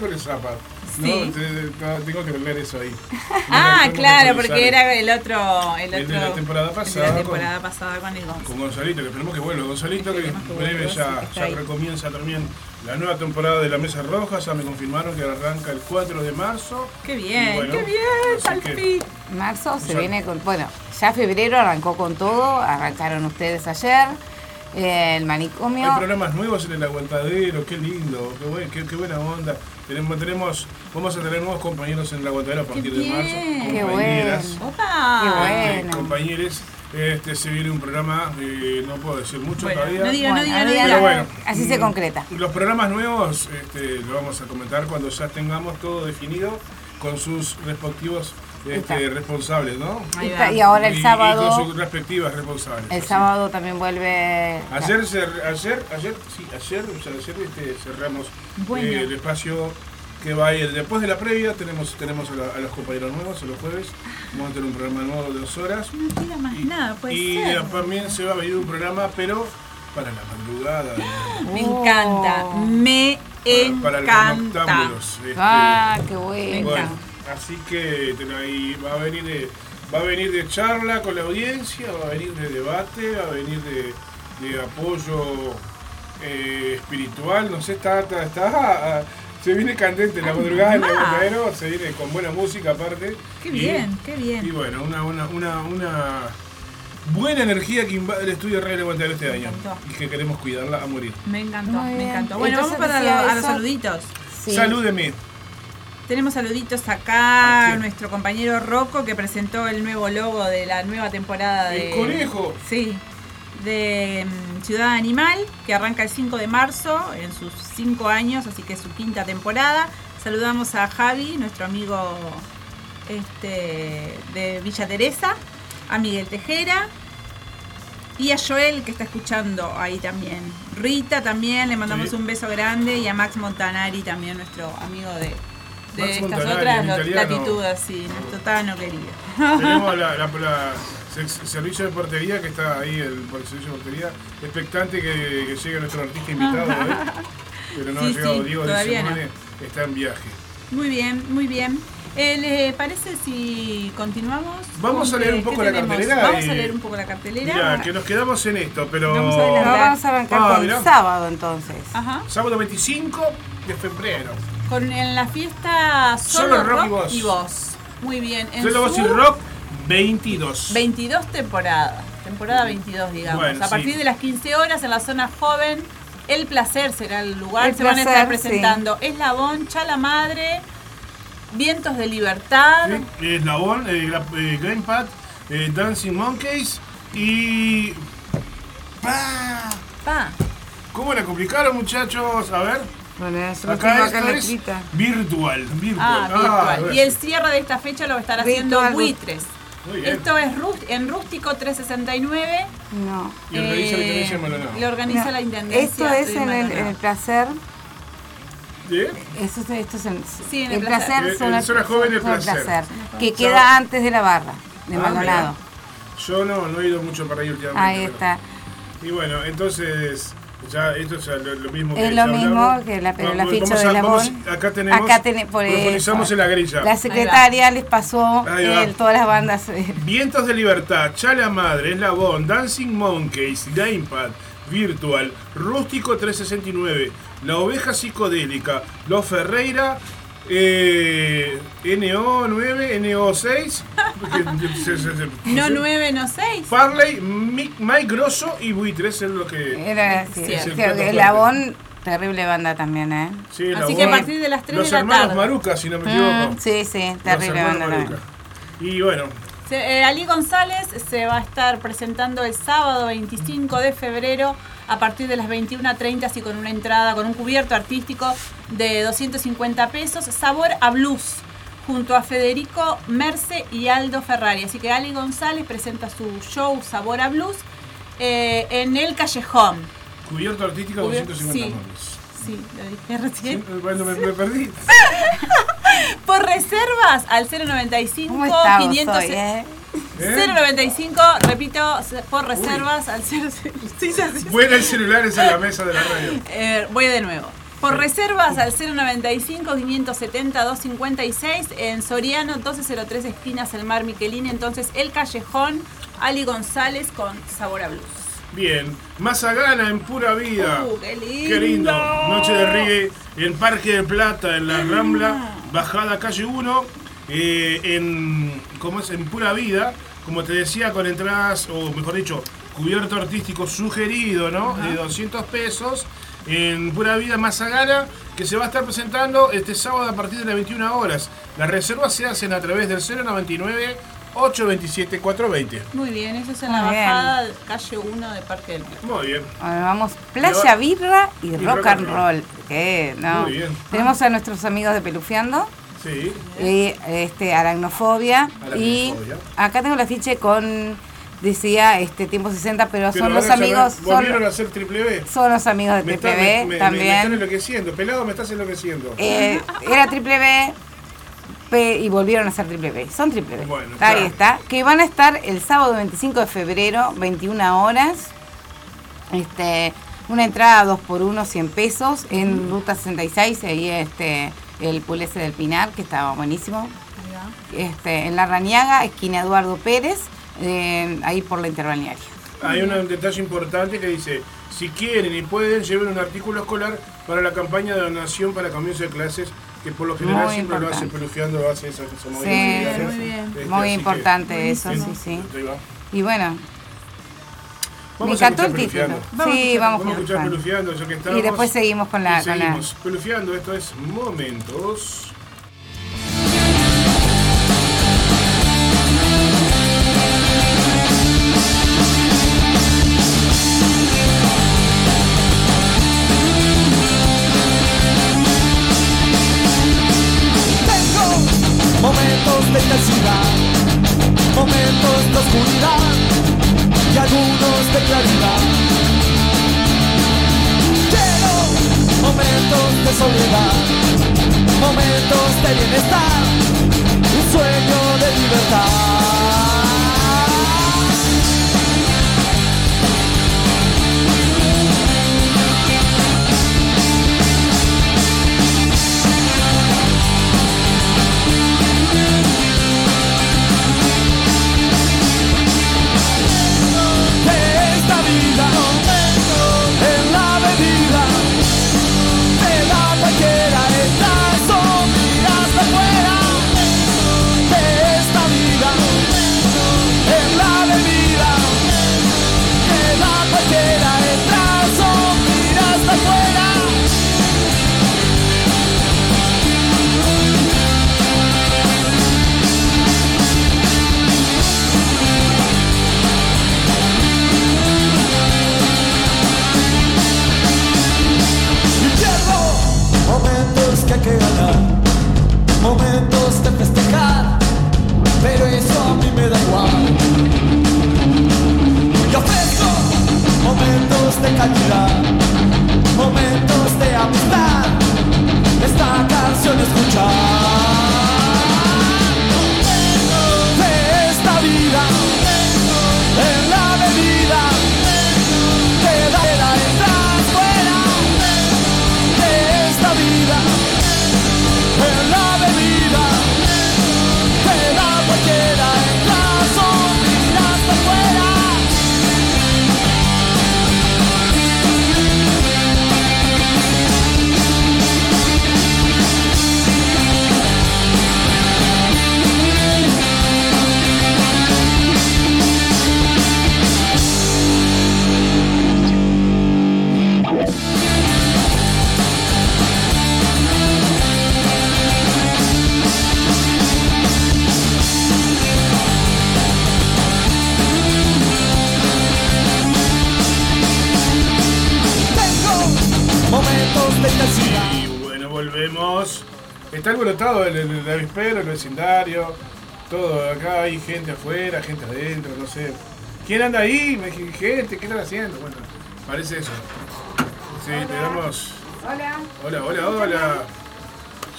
Con el Zapa. No, Sí. te- te- tengo que volver eso ahí. Ah, claro, porque era el otro. El, El otro, de la temporada el de pasada la con- temporada pasada con el Gonzo. Con Gonzalito, que esperemos que vuelva. Gonzalito, que Esperemos que breve ya, ya recomienza también la nueva temporada de La Mesa Roja. Ya me confirmaron que arranca el 4 de marzo. Qué bien, bueno, qué bien, que- fin. Marzo se Ya. viene con. Bueno, ya febrero arrancó con todo. Arrancaron ustedes ayer. El manicomio. Hay programas nuevos en el aguantadero, qué lindo, qué, buen- qué- qué buena onda. Tenemos, tenemos, vamos a tener nuevos compañeros en el aguantadero a partir de bien, marzo. qué Compañeras. bueno. Opa. Qué Este, bueno. compañeros, este se viene un programa, eh, no puedo decir mucho Bueno, todavía. no diga, no Bueno, diga, no ahí diga. Pero bueno, Así se mm, concreta. Los programas nuevos este, lo vamos a comentar cuando ya tengamos todo definido con sus respectivos este, responsables, ¿no? Ahí Está- va. y ahora el Y- y sábado. con sus respectivas responsables. El Así. sábado también vuelve. Ayer, cer- ayer, ayer, sí, ayer, o sea, ayer este, cerramos Bueno. eh, el espacio que va a ir después de la previa. Tenemos, tenemos a, la- a los compañeros nuevos, a los jueves. Vamos a tener un programa nuevo de dos horas. No diga más Y, nada, puede y ser. también se va a venir un programa, pero para la madrugada. Me Oh. encanta, me para, para los encanta. noctámbulos. este, Ah, qué bueno. bueno, encanta. Así que ten ahí va a venir de, va a venir de charla con la audiencia, va a venir de debate, va a venir de, de apoyo eh, espiritual, no sé, está, está, está- ah, se viene candente la madrugada en el se viene con buena música aparte. Qué Y- bien, qué bien. Y bueno, una, una, una, una buena energía que invade el estudio de Radio Aguantadero este año y que queremos cuidarla a morir. Me encantó, me encantó. Bueno, Entonces vamos para decía lo- a los saluditos. Sí. Salúdeme. Tenemos saluditos ¿A acá, quién? nuestro compañero Rocco que presentó el nuevo logo de la nueva temporada de... El conejo. Sí, de mm, Ciudad Animal, que arranca el 5 de marzo, en sus 5 años, así que es su quinta temporada. Saludamos a Javi, nuestro amigo este, de Villa Teresa, a Miguel Tejera y a Joel, que está escuchando ahí también. Rita también, le mandamos Sí. un beso grande, y a Max Montanari también, nuestro amigo de, de Max estas otras latitudes, sí, nuestro Tano querido. Tenemos la, la- la- el servicio de portería que está ahí, el, por el servicio de portería, expectante que, que llegue nuestro artista invitado hoy. Pero no Sí, ha llegado sí, Diego de todavía no. Simone, está en viaje. Muy bien, muy bien. Eh, ¿Le parece si continuamos? Vamos ¿Con a leer un poco la tenemos? cartelera Vamos y- a leer un poco la cartelera. Mira, que nos quedamos en esto, pero. Vamos a No, vamos a arrancar Ah, con el sábado entonces. Ajá. Sábado 25 de febrero. Con en la fiesta Solo Solo, Rock y Voz. y Voz. Muy bien. En Solo Voz y Rock 22. 22 temporadas. Temporada 22, digamos. Bueno, a partir sí. de las 15 horas en la zona joven. El placer será el lugar. El Se van a estar presentando Eslabón, Chala Madre, Vientos de Libertad. Sí, Eslabón, eh, eh, Gamepad, eh, Dancing Monkeys y. ¡Pah! Pa. ¿Cómo la complicaron, muchachos? A ver. Bueno, tengo Acá esto la es letrita. virtual. Virtual. Ah, virtual. bueno. y el cierre de esta fecha lo va a estar haciendo Virtual. Buitres. Muy bien. Esto es en Rústico 369. No. Y organiza la eh, Intendencia de Maldonado. Lo organiza No, la Intendencia. Esto es en el, en el placer. ¿Sí? Esto es, esto es en, Sí, en el el Placer. placer. Eh, zona- en zona joven, el zona Placer. Que Sábado. queda antes de la barra de Ah, Maldonado. Yo no, no he ido mucho para ahí últimamente. Ahí pero- está. Y bueno, entonces, ya esto es lo, lo mismo que Es lo ya mismo hablamos. que la, pero la ficha de la vamos-. Acá tenemos, Acá por eso. en la grilla. La secretaria les pasó el- todas las bandas. eh, Vientos de Libertad, Chala Madre, Eslabón, Dancing Monkeys, Gamepad, Virtual, Rústico 369, La Oveja Psicodélica, Los Ferreira, eh, NO9, NO6, que- se- se- se- No se- 9, no 6. Farley, Mick- Mike Grosso y Buitres es lo que... Era así. Es el fuerte. Labón, terrible banda también, ¿eh? Sí, la Así que a partir de las 3 Los de la hermanos tarde. Maruca, si no me equivoco. Mm, sí, sí, terrible banda. Maruca. Y bueno, Se- eh, Ali González se va a estar presentando el sábado 25 de febrero a partir de las 21.30 así con una entrada, con un cubierto artístico de 250 pesos, sabor a blues. junto a Federico Merce y Aldo Ferrari. Así que Ali González presenta su show Sabor a Blues eh, en el Callejón. Cubierto artístico Cubier- 250 sí. Sí, lo dije recién. Bueno, me, me perdí. Por reservas al 095 ¿Cómo estamos 500 hoy, eh? ¿Eh? 095, repito, por reservas al 0 sí, sí, sí. Buena el celular es en la mesa de la radio. Eh, voy de nuevo. Por reservas al 095 570 256 en Soriano 1203 esquinas El Mar Miquelín, entonces El Callejón, Ali González con Sabor a Blues. Bien, Mazagana en pura vida. Uh, qué lindo. Qué lindo. Noche de reggae en Parque de Plata, en la Rambla, bajada calle 1, eh, en, ¿cómo es? en pura vida. Como te decía, con entradas, o mejor dicho, cubierto artístico sugerido, ¿no? De 200 pesos. En Pura Vida Mazagana, que se va a estar presentando este sábado a partir de las 21 horas. Las reservas se hacen a través del 099 827 420. Muy bien, eso es en la bien. bajada calle 1 de Parque del Plata. Muy bien. Ahora vamos, playa, birra y, Y rock, and roll. Que no. Muy bien. Tenemos a nuestros amigos de Pelufeando. Sí. y este aracnofobia, y acá tengo el afiche con decía este tiempo 60 pero, Pero son los amigos Volvieron son, a hacer triple B. son los amigos de Me, está- TPB me- me- me están también enloqueciendo. Pelado, me estás enloqueciendo. Eh, era triple B y volvieron a ser triple B. Son triple B. Bueno, ahí está. Que van a estar el sábado 25 de febrero 21 horas. Este una entrada 2 por 1 100 pesos en ruta 66 ahí este el pulese del Pinar que estaba buenísimo este, en la Rañaga, esquina Eduardo Pérez, eh, ahí por la interbalnearia. Hay un detalle importante que dice, si quieren y pueden, lleven un artículo escolar para la campaña de donación para comienzo de clases, que por lo general Muy siempre lo hace pelufiando, hace esa. Sí, muy bien. este, Muy que- importante eso, sí, sí. Y bueno, Vamos me a encantó el título. Pelufiando. Sí, vamos Vamos a escuchar pelufiando, ya que estamos. Y después seguimos con la... Y con la- seguimos pelufiando, esto es Momentos. Momentos de ¿Quién anda ahí? Me dije, gente, ¿qué están haciendo? Bueno, parece eso. Sí, le damos. Hola. Hola, hola, hola.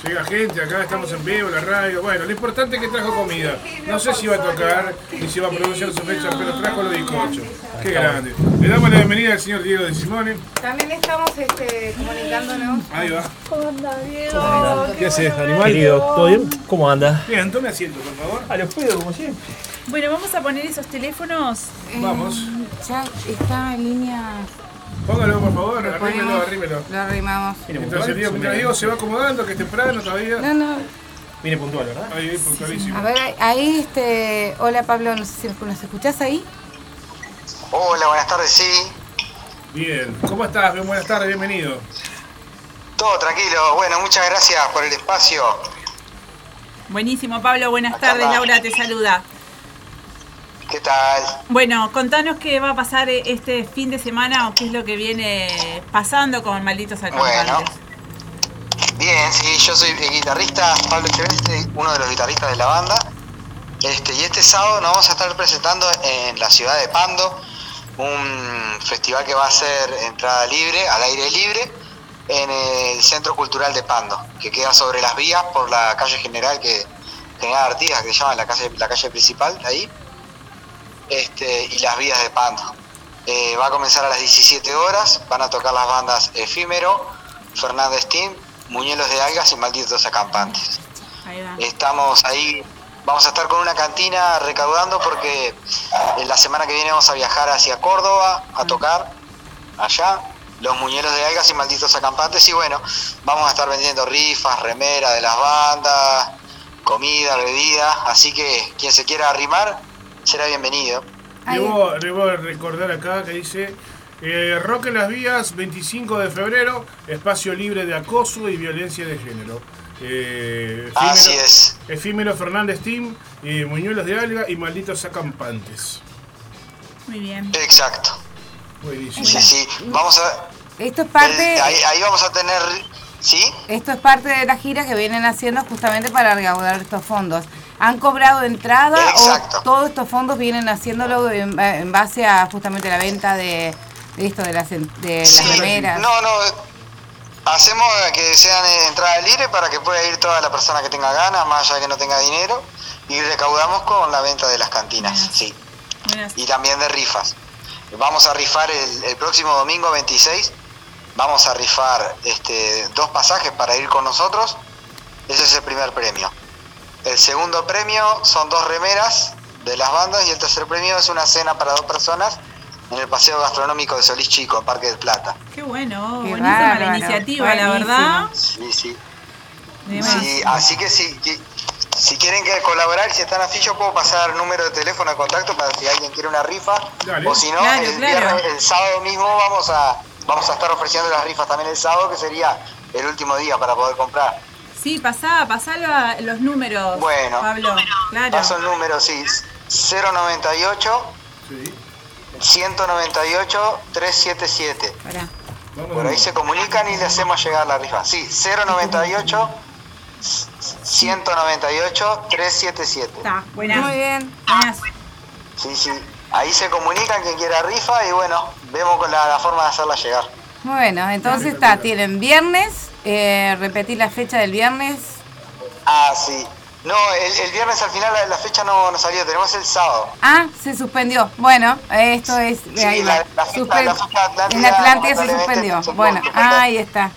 Llega gente acá, estamos en vivo, la radio. Bueno, lo importante es que trajo comida. No sé si va a tocar ni si va a pronunciar su fecha, pero trajo los bizcochos. Qué grande. Le damos la bienvenida al señor Diego de Simone. También estamos este, comunicándonos. Ahí va. ¿Qué haces, animal? Querido, ¿todo bien? ¿Cómo anda? Bien, tome asiento, por favor. A los cuido como siempre. Bueno, vamos a poner esos teléfonos. Vamos. Eh, Ya está en línea. Póngalo, por favor, Lo arrímelo, ponemos, arrímelo. Lo arrimamos. Mientras Diego, mientras Diego se va acomodando, que es temprano todavía. No, no. Viene puntual, ¿verdad? Ahí, ahí, puntualísimo. A ver, ahí, este. Hola Pablo, no sé si nos, nos escuchás ahí. Hola, buenas tardes, sí. Bien. ¿Cómo estás? Bien, buenas tardes, bienvenido. Todo tranquilo. Bueno, muchas gracias por el espacio. Buenísimo, Pablo. Buenas Acá tardes. va. Laura te saluda. ¿Qué tal? Bueno, contanos qué va a pasar eh, este fin de semana o qué es lo que viene pasando con Malditos Acampados. Bien, sí, yo soy el guitarrista Pablo Echeverri, uno de los guitarristas de la banda. Este, y este sábado nos vamos a estar presentando en la ciudad de Pando, un festival que va a ser entrada libre, al aire libre, en el Centro Cultural de Pando, que queda sobre las vías por la calle general que General Artigas, que se llama la calle, la calle principal, ahí, este, y las vías de Pando. Eh, va a comenzar a las 17 horas, van a tocar las bandas Efímero, Fernández Team, Muñuelos de Algas y Malditos Acampantes. Ahí va. Estamos ahí, vamos a estar con una cantina recaudando porque en la semana que viene vamos a viajar hacia Córdoba a tocar allá los muñelos de algas y malditos acampantes y bueno, vamos a estar vendiendo rifas, remera de las bandas, comida, bebida, así que quien se quiera arrimar será bienvenido. Debo, debo recordar acá que dice eh, Rock en las vías, 25 de febrero, espacio libre de acoso y violencia de género. Eh, efímero- Así es. Efímero Fernández Team, y Muñuelos de Alga y Malditos Acampantes. Muy bien. Exacto. Buenísimo. Sí, sí. Vamos a Esto es parte. eh, ahí, ahí vamos a tener ¿sí? Esto es parte de la gira que vienen haciendo justamente para recaudar estos fondos. ¿Han cobrado entrada Exacto. o todos estos fondos vienen haciéndolo en, en base a justamente la venta de, de esto, de las, de las Sí, remeras? No, no. Hacemos que sean entrada libre para que pueda ir toda la persona que tenga ganas, más allá de que no tenga dinero, y recaudamos con la venta de las cantinas, sí. Y también de rifas. Vamos a rifar el, el próximo domingo 26, vamos a rifar este, dos pasajes para ir con nosotros. Ese es el primer premio. El segundo premio son dos remeras de las bandas y el tercer premio es una cena para dos personas en el paseo gastronómico de Solís Chico, en Parque del Plata. Qué bueno, Qué buenísima la iniciativa, la verdad. Sí, sí. Así que si, si quieren que colaborar, si están así, yo puedo pasar el número de teléfono de contacto para si alguien quiere una rifa. Dale. O si no, Claro, el, claro. el sábado mismo vamos a vamos a estar ofreciendo las rifas también el sábado, que sería el último día para poder comprar. Sí, pasá, pasá los números, Bueno. Pablo. Claro. Paso el número, sí, 098 Sí. 198 377. Pará. Por ahí se comunican y le hacemos llegar la rifa. Sí, 098 198 377. Está, buenas. Muy bien. Buenas. Sí, sí. Ahí se comunican quien quiera rifa y bueno, vemos con la, la forma de hacerla llegar. Bueno, entonces está, tienen viernes, eh, repetir la fecha del viernes. Ah, sí. No, el, el viernes al final la, la fecha no, no salió, tenemos el sábado. Ah, se suspendió. Bueno, esto es. Sí, ahí la- fecha- Suspen- la fecha Atlántida, en Atlántida se lamentablemente, suspendió. Bueno, ahí está.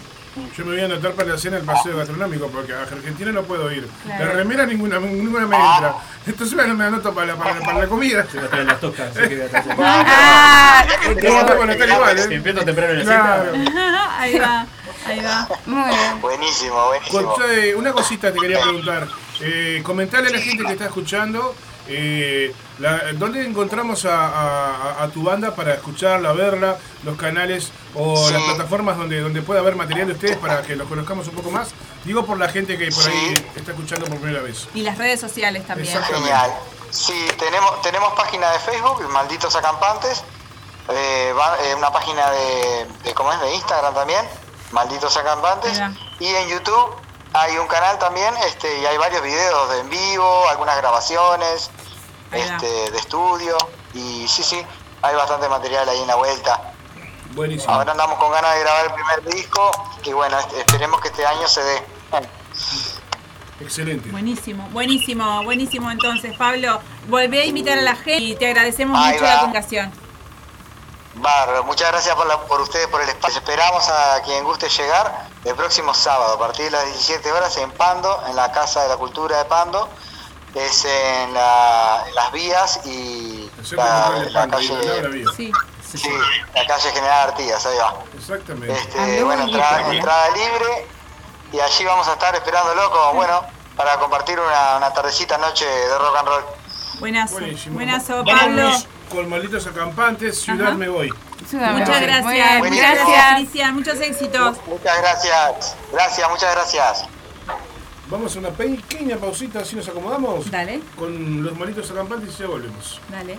Yo me voy a anotar para la cena el paseo gastronómico porque a Argentina no puedo ir. Claro. La remera ninguna, ninguna me entra. Entonces me, me anoto para la, para, la- para la comida. Se las toscas, se queda atrás. Ah, Te voy a anotar igual, ¿eh? Empiezo temprano en la Claro. cita. ahí va, ahí va. muy bien. Buenísimo, buenísimo. Conté- una cosita te quería preguntar. Eh, comentarle a la gente que está escuchando eh, la- dónde encontramos a, a- a tu banda para escucharla, verla, los canales o Sí. las plataformas donde, donde pueda haber material de ustedes para que los conozcamos un poco más. Digo por la gente que por ahí está escuchando por primera vez. Y las redes sociales también. Genial. Sí, tenemos, tenemos página de Facebook, Malditos Acampantes, eh, va- eh, una página de, de, ¿cómo es? de Instagram también, Malditos Acampantes, Mira. y en YouTube hay un canal también este, y hay varios videos de en vivo, algunas grabaciones. Este, de estudio. Y sí, sí, hay bastante material ahí en la vuelta. Buenísimo. Ahora andamos con ganas de grabar el primer disco y bueno, esperemos que este año se dé. Excelente. Buenísimo, buenísimo, buenísimo. Entonces, Pablo, volví a invitar a la gente y te agradecemos Ahí mucho va. la comunicación. Bárbaro, muchas gracias por, la- por ustedes, por el espacio. Esperamos a quien guste llegar el próximo sábado a partir de las 17 horas en Pando, en la Casa de la Cultura de Pando. Es en, la- en las vías y la, calle, Vía. Sí. sí, la calle General Artigas, ahí va. Exactamente. Este, bueno, en entrada, libre y allí vamos a estar esperándolo como, bueno, para compartir una, una tardecita noche de rock and roll. Buenazo, Buenísimo. buenazo, Pablo. Malditos acampantes, Ciudad Ajá. Me Voy. Ciudad Muchas gracias. Muchas gracias. gracias, Cristian. Muchos éxitos. Muchas gracias, gracias, muchas gracias. Vamos a una pequeña pausita, así nos acomodamos. Dale, Con los malditos acampantes y ya volvemos. dale.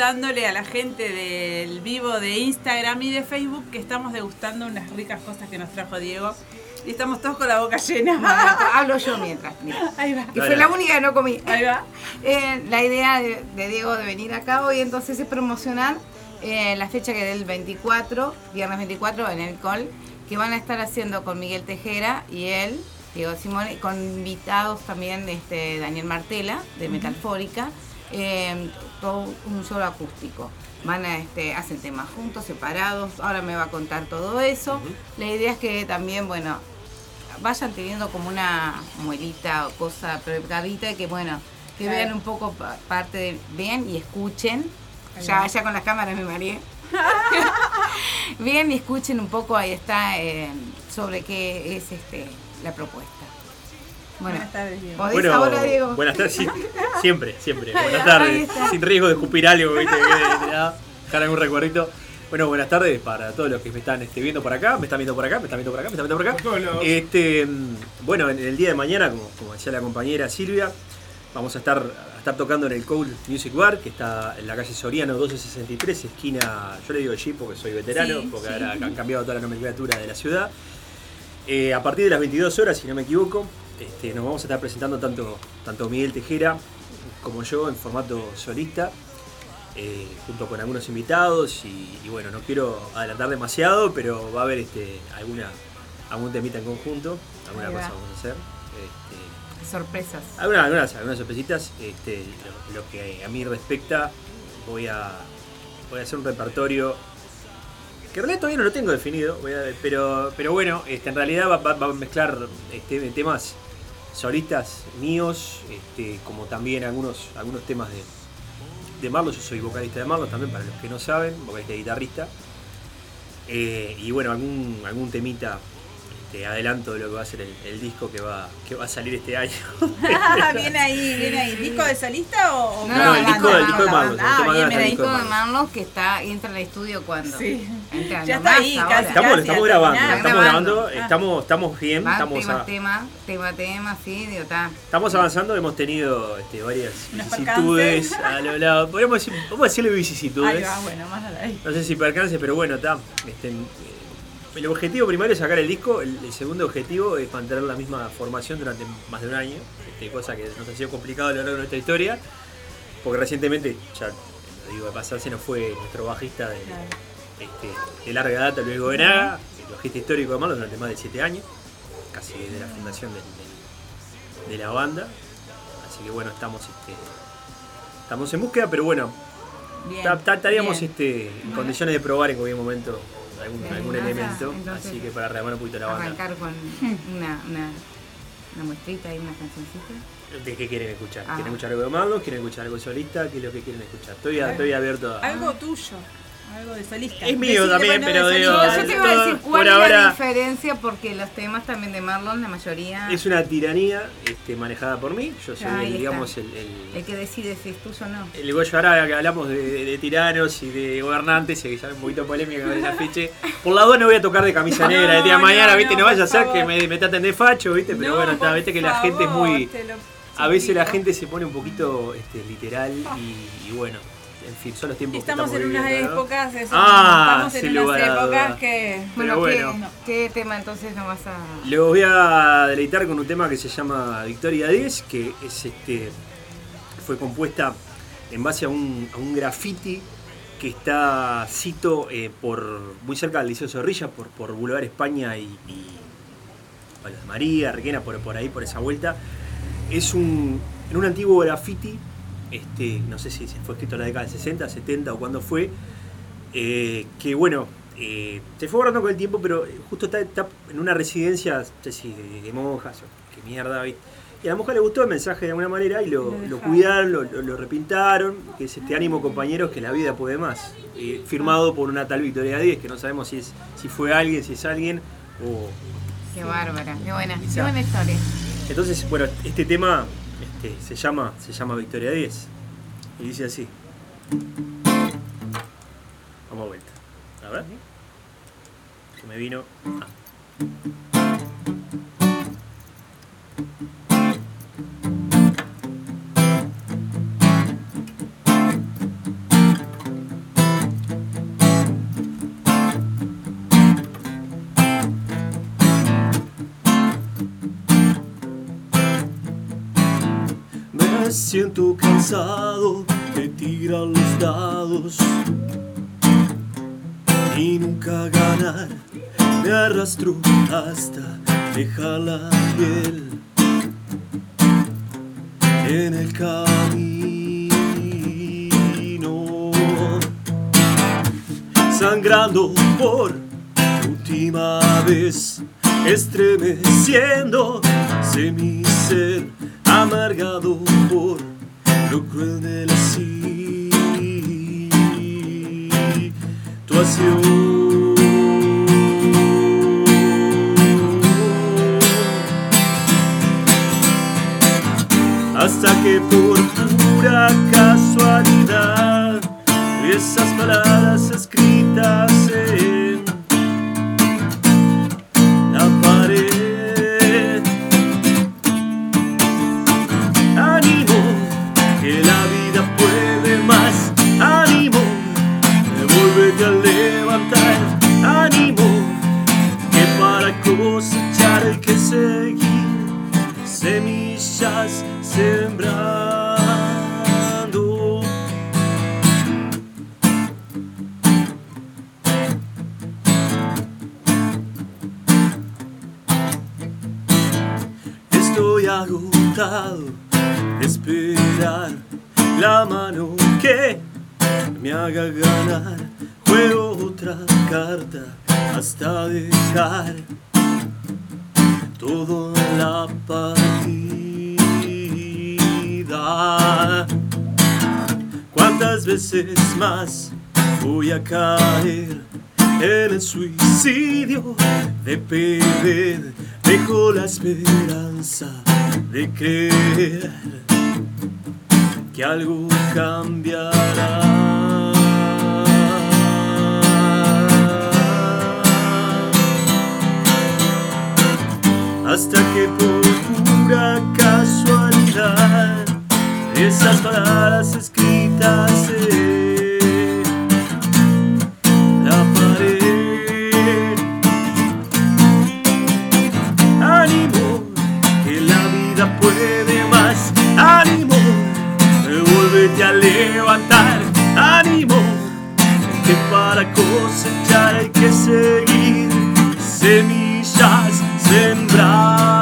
Contándole a la gente del vivo de Instagram y de Facebook que estamos degustando unas ricas cosas que nos trajo Diego. Y estamos todos con la boca llena. hablo yo mientras. mira. Ahí va. Que fue la única que no comí. Ahí va. Eh, la idea de, de Diego de venir acá hoy entonces es promocionar eh, la fecha que es del 24, viernes 24 en el Col, que van a estar haciendo con Miguel Tejera y él, Diego Simone, con invitados también este, Daniel Martela de Metalfórica, eh, todo un solo acústico. Van a, este, hacen temas juntos, separados, ahora me va a contar todo eso. La idea es que también, bueno, vayan teniendo como una muelita o cosa preparada que bueno, que Claro. vean un poco pa- parte de, vean y escuchen. Ya, ya con las cámaras me mareé. vean y escuchen un poco, ahí está, eh, sobre qué es este la propuesta. Bueno, Buenas tardes, Diego. ¿podés Bueno, ahora, Diego? buenas tardes, sí, siempre, siempre. Buenas tardes, sin riesgo de escupir algo, ¿viste? Dejar algún recuerdito. Bueno, buenas tardes para todos los que me están este, viendo por acá, me están viendo por acá, me están viendo por acá, me están viendo por acá. Este, mm, bueno, en el día de mañana, como, como decía la compañera Silvia, vamos a estar, a estar tocando en el Cold Music Bar, que está en la calle Soriano 1263, esquina, yo le digo Jeep porque soy veterano, Sí, porque sí. ahora han cambiado toda la nomenclatura de la ciudad. Eh, a partir de las 22 horas, si no me equivoco, este, nos vamos a estar presentando tanto, tanto Miguel Tejera como yo en formato solista, eh, junto con algunos invitados. Y, y bueno, no quiero adelantar demasiado, pero va a haber este, alguna, algún temita en conjunto, alguna Ahí va. cosa vamos a hacer. Este, Sorpresas. algunas, algunas, algunas sorpresitas. Este, lo, lo que a mí respecta, voy a, voy a hacer un repertorio que en realidad todavía no lo tengo definido, voy a- pero, pero bueno, este, en realidad va, va- va a mezclar este, temas solistas míos, este, como también algunos, algunos temas de, de. Yo soy vocalista de Marlos también, para los que no saben, vocalista y guitarrista. Eh, y bueno, algún, algún temita este, adelanto de lo que va a ser el, el disco que va, que va a salir este año. bien ahí, bien ahí. ¿Disco de solista o.? o No, No, no, el disco, banda, el disco de Marlos. Ah, bien, El el disco de Marlos. Que está, entra al estudio cuando. Sí. Entra Ya está ahí, casi. Estamos, Casi estamos grabando, terminar. estamos Grabando. grabando, Ah. estamos, estamos bien, Va estamos, tema, a- tema, tema, tema, sí, digo, está. estamos avanzando, hemos tenido este, varias vicisitudes percances. a lo lado. Podríamos decir, vamos a decirle Ahí vicisitudes. va, bueno, más a la ahí. No sé si percance, pero bueno, está. Este, el objetivo primario es sacar el disco, el, el segundo objetivo es mantener la misma formación durante más de un año, este, cosa que nos ha sido complicado a lo largo de nuestra historia, porque recientemente, ya lo digo de pasar, se nos fue nuestro bajista de, este, de larga data, Luis Goenaga, bajista histórico de Marlon durante más de 7 años, casi desde la fundación del- del- de la banda. Así que bueno, estamos, este, estamos en búsqueda, pero bueno, Bien, estaríamos bien. este, en condiciones de probar en cualquier momento algún, algún elemento. así que para rearmar un poquito la banda. Arrancar con una, una, una muestrita y una cancioncita. ¿De qué quieren escuchar? Ah. ¿Quieren escuchar algo de Marlon? ¿Quieren escuchar algo solista? ¿Qué es lo que quieren escuchar? Estoy, a- estoy abierto a... Algo tuyo, algo de solista. Es mío también, pero de digo. Yo te iba a decir cuál es la ahora- diferencia porque los temas también de Marlon, la mayoría, Es una tiranía este, manejada por mí. Yo soy, Ahí el, digamos, el, el, el que decide si es tuyo o no. el Goyo ahora que hablamos de, de- de tiranos y de gobernantes, y que ya es un poquito polémica con el afiche. Por la duda no voy a tocar de camisa No, negra de día de no, mañana, ¿viste? No vaya a ser que me, me traten de facho, ¿viste? Pero No, bueno, está, viste que la gente es muy. lo A veces la gente se pone un poquito este, literal y, y bueno, en fin, son los tiempos Estamos que en estamos unas viviendo, ¿no? épocas, eso, Ah, estamos en unas épocas que... Bueno, bueno. ¿qué, qué tema entonces nos vas a...? Les voy a deleitar con un tema que se llama Victoria 10, que es este fue compuesta en base a un, a un graffiti que está cito eh, por muy cerca del Liceo Zorrilla, por, por Boulevard España y, y María, Requena, por, por ahí, por esa vuelta. Es un, en un antiguo graffiti, este, no sé si se fue escrito en la década del 60, 70 o cuándo fue, eh, que bueno, eh, se fue borrando con el tiempo, pero justo está, está en una residencia, no sé si de, de monjas o qué mierda, ¿viste? Y a la mujer le gustó el mensaje de alguna manera y lo, Lo lo dejaron. cuidaron, lo, lo- lo repintaron, que es este ánimo compañeros que la vida puede más. Eh, firmado por una tal Victoria Díez, que no sabemos si es si fue alguien, si es alguien, o... Qué bárbara, qué buena, qué buena historia. Entonces, bueno, este tema se, llama, se llama Victoria 10 y dice así. Vamos a vuelta. A ver. Se me vino. Ah. Siento cansado de tirar los dados y nunca ganar. Me arrastro hasta dejar la piel en el camino, sangrando por última vez, estremeciendo mi ser, amargado por lo cruel de la situación. Hasta que por pura casualidad esas palabras escritas en esperar la mano que me haga ganar. Juego otra carta hasta dejar todo la partida. ¿Cuántas veces más voy a caer en el suicidio de perder? Dejo la esperanza de creer que algo cambiará. Hasta que por pura casualidad esas palabras escritas vuelve a levantar. Ánimo, que para cosechar hay que seguir semillas sembrar.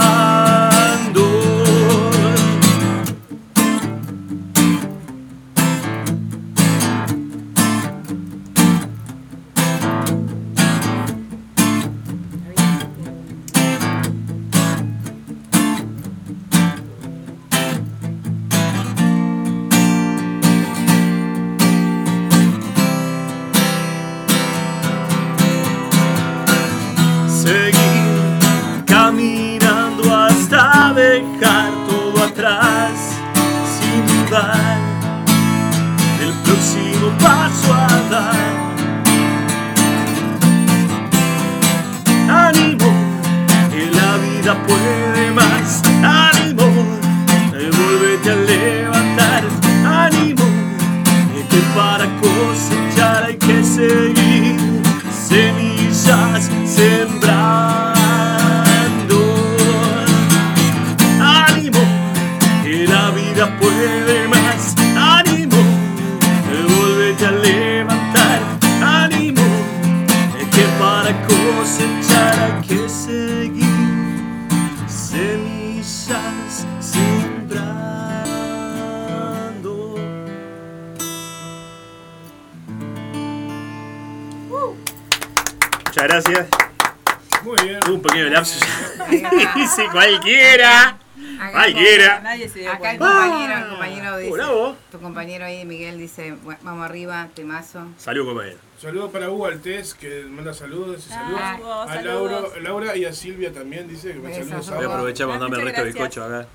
Cualquiera. Acá, Cualquiera. Nadie se dio acá el compañero, el compañero dice, bravo. tu compañero ahí, Miguel, dice, "Bu- vamos arriba, temazo. Salud, compañero. Saludos para Hugo Altés, que manda saludos. y saludos. Ah, a saludos. Laura, Laura y a Silvia también, dice que me saludos. Voy a aprovechar para mandarme el resto del gracias. bizcocho acá.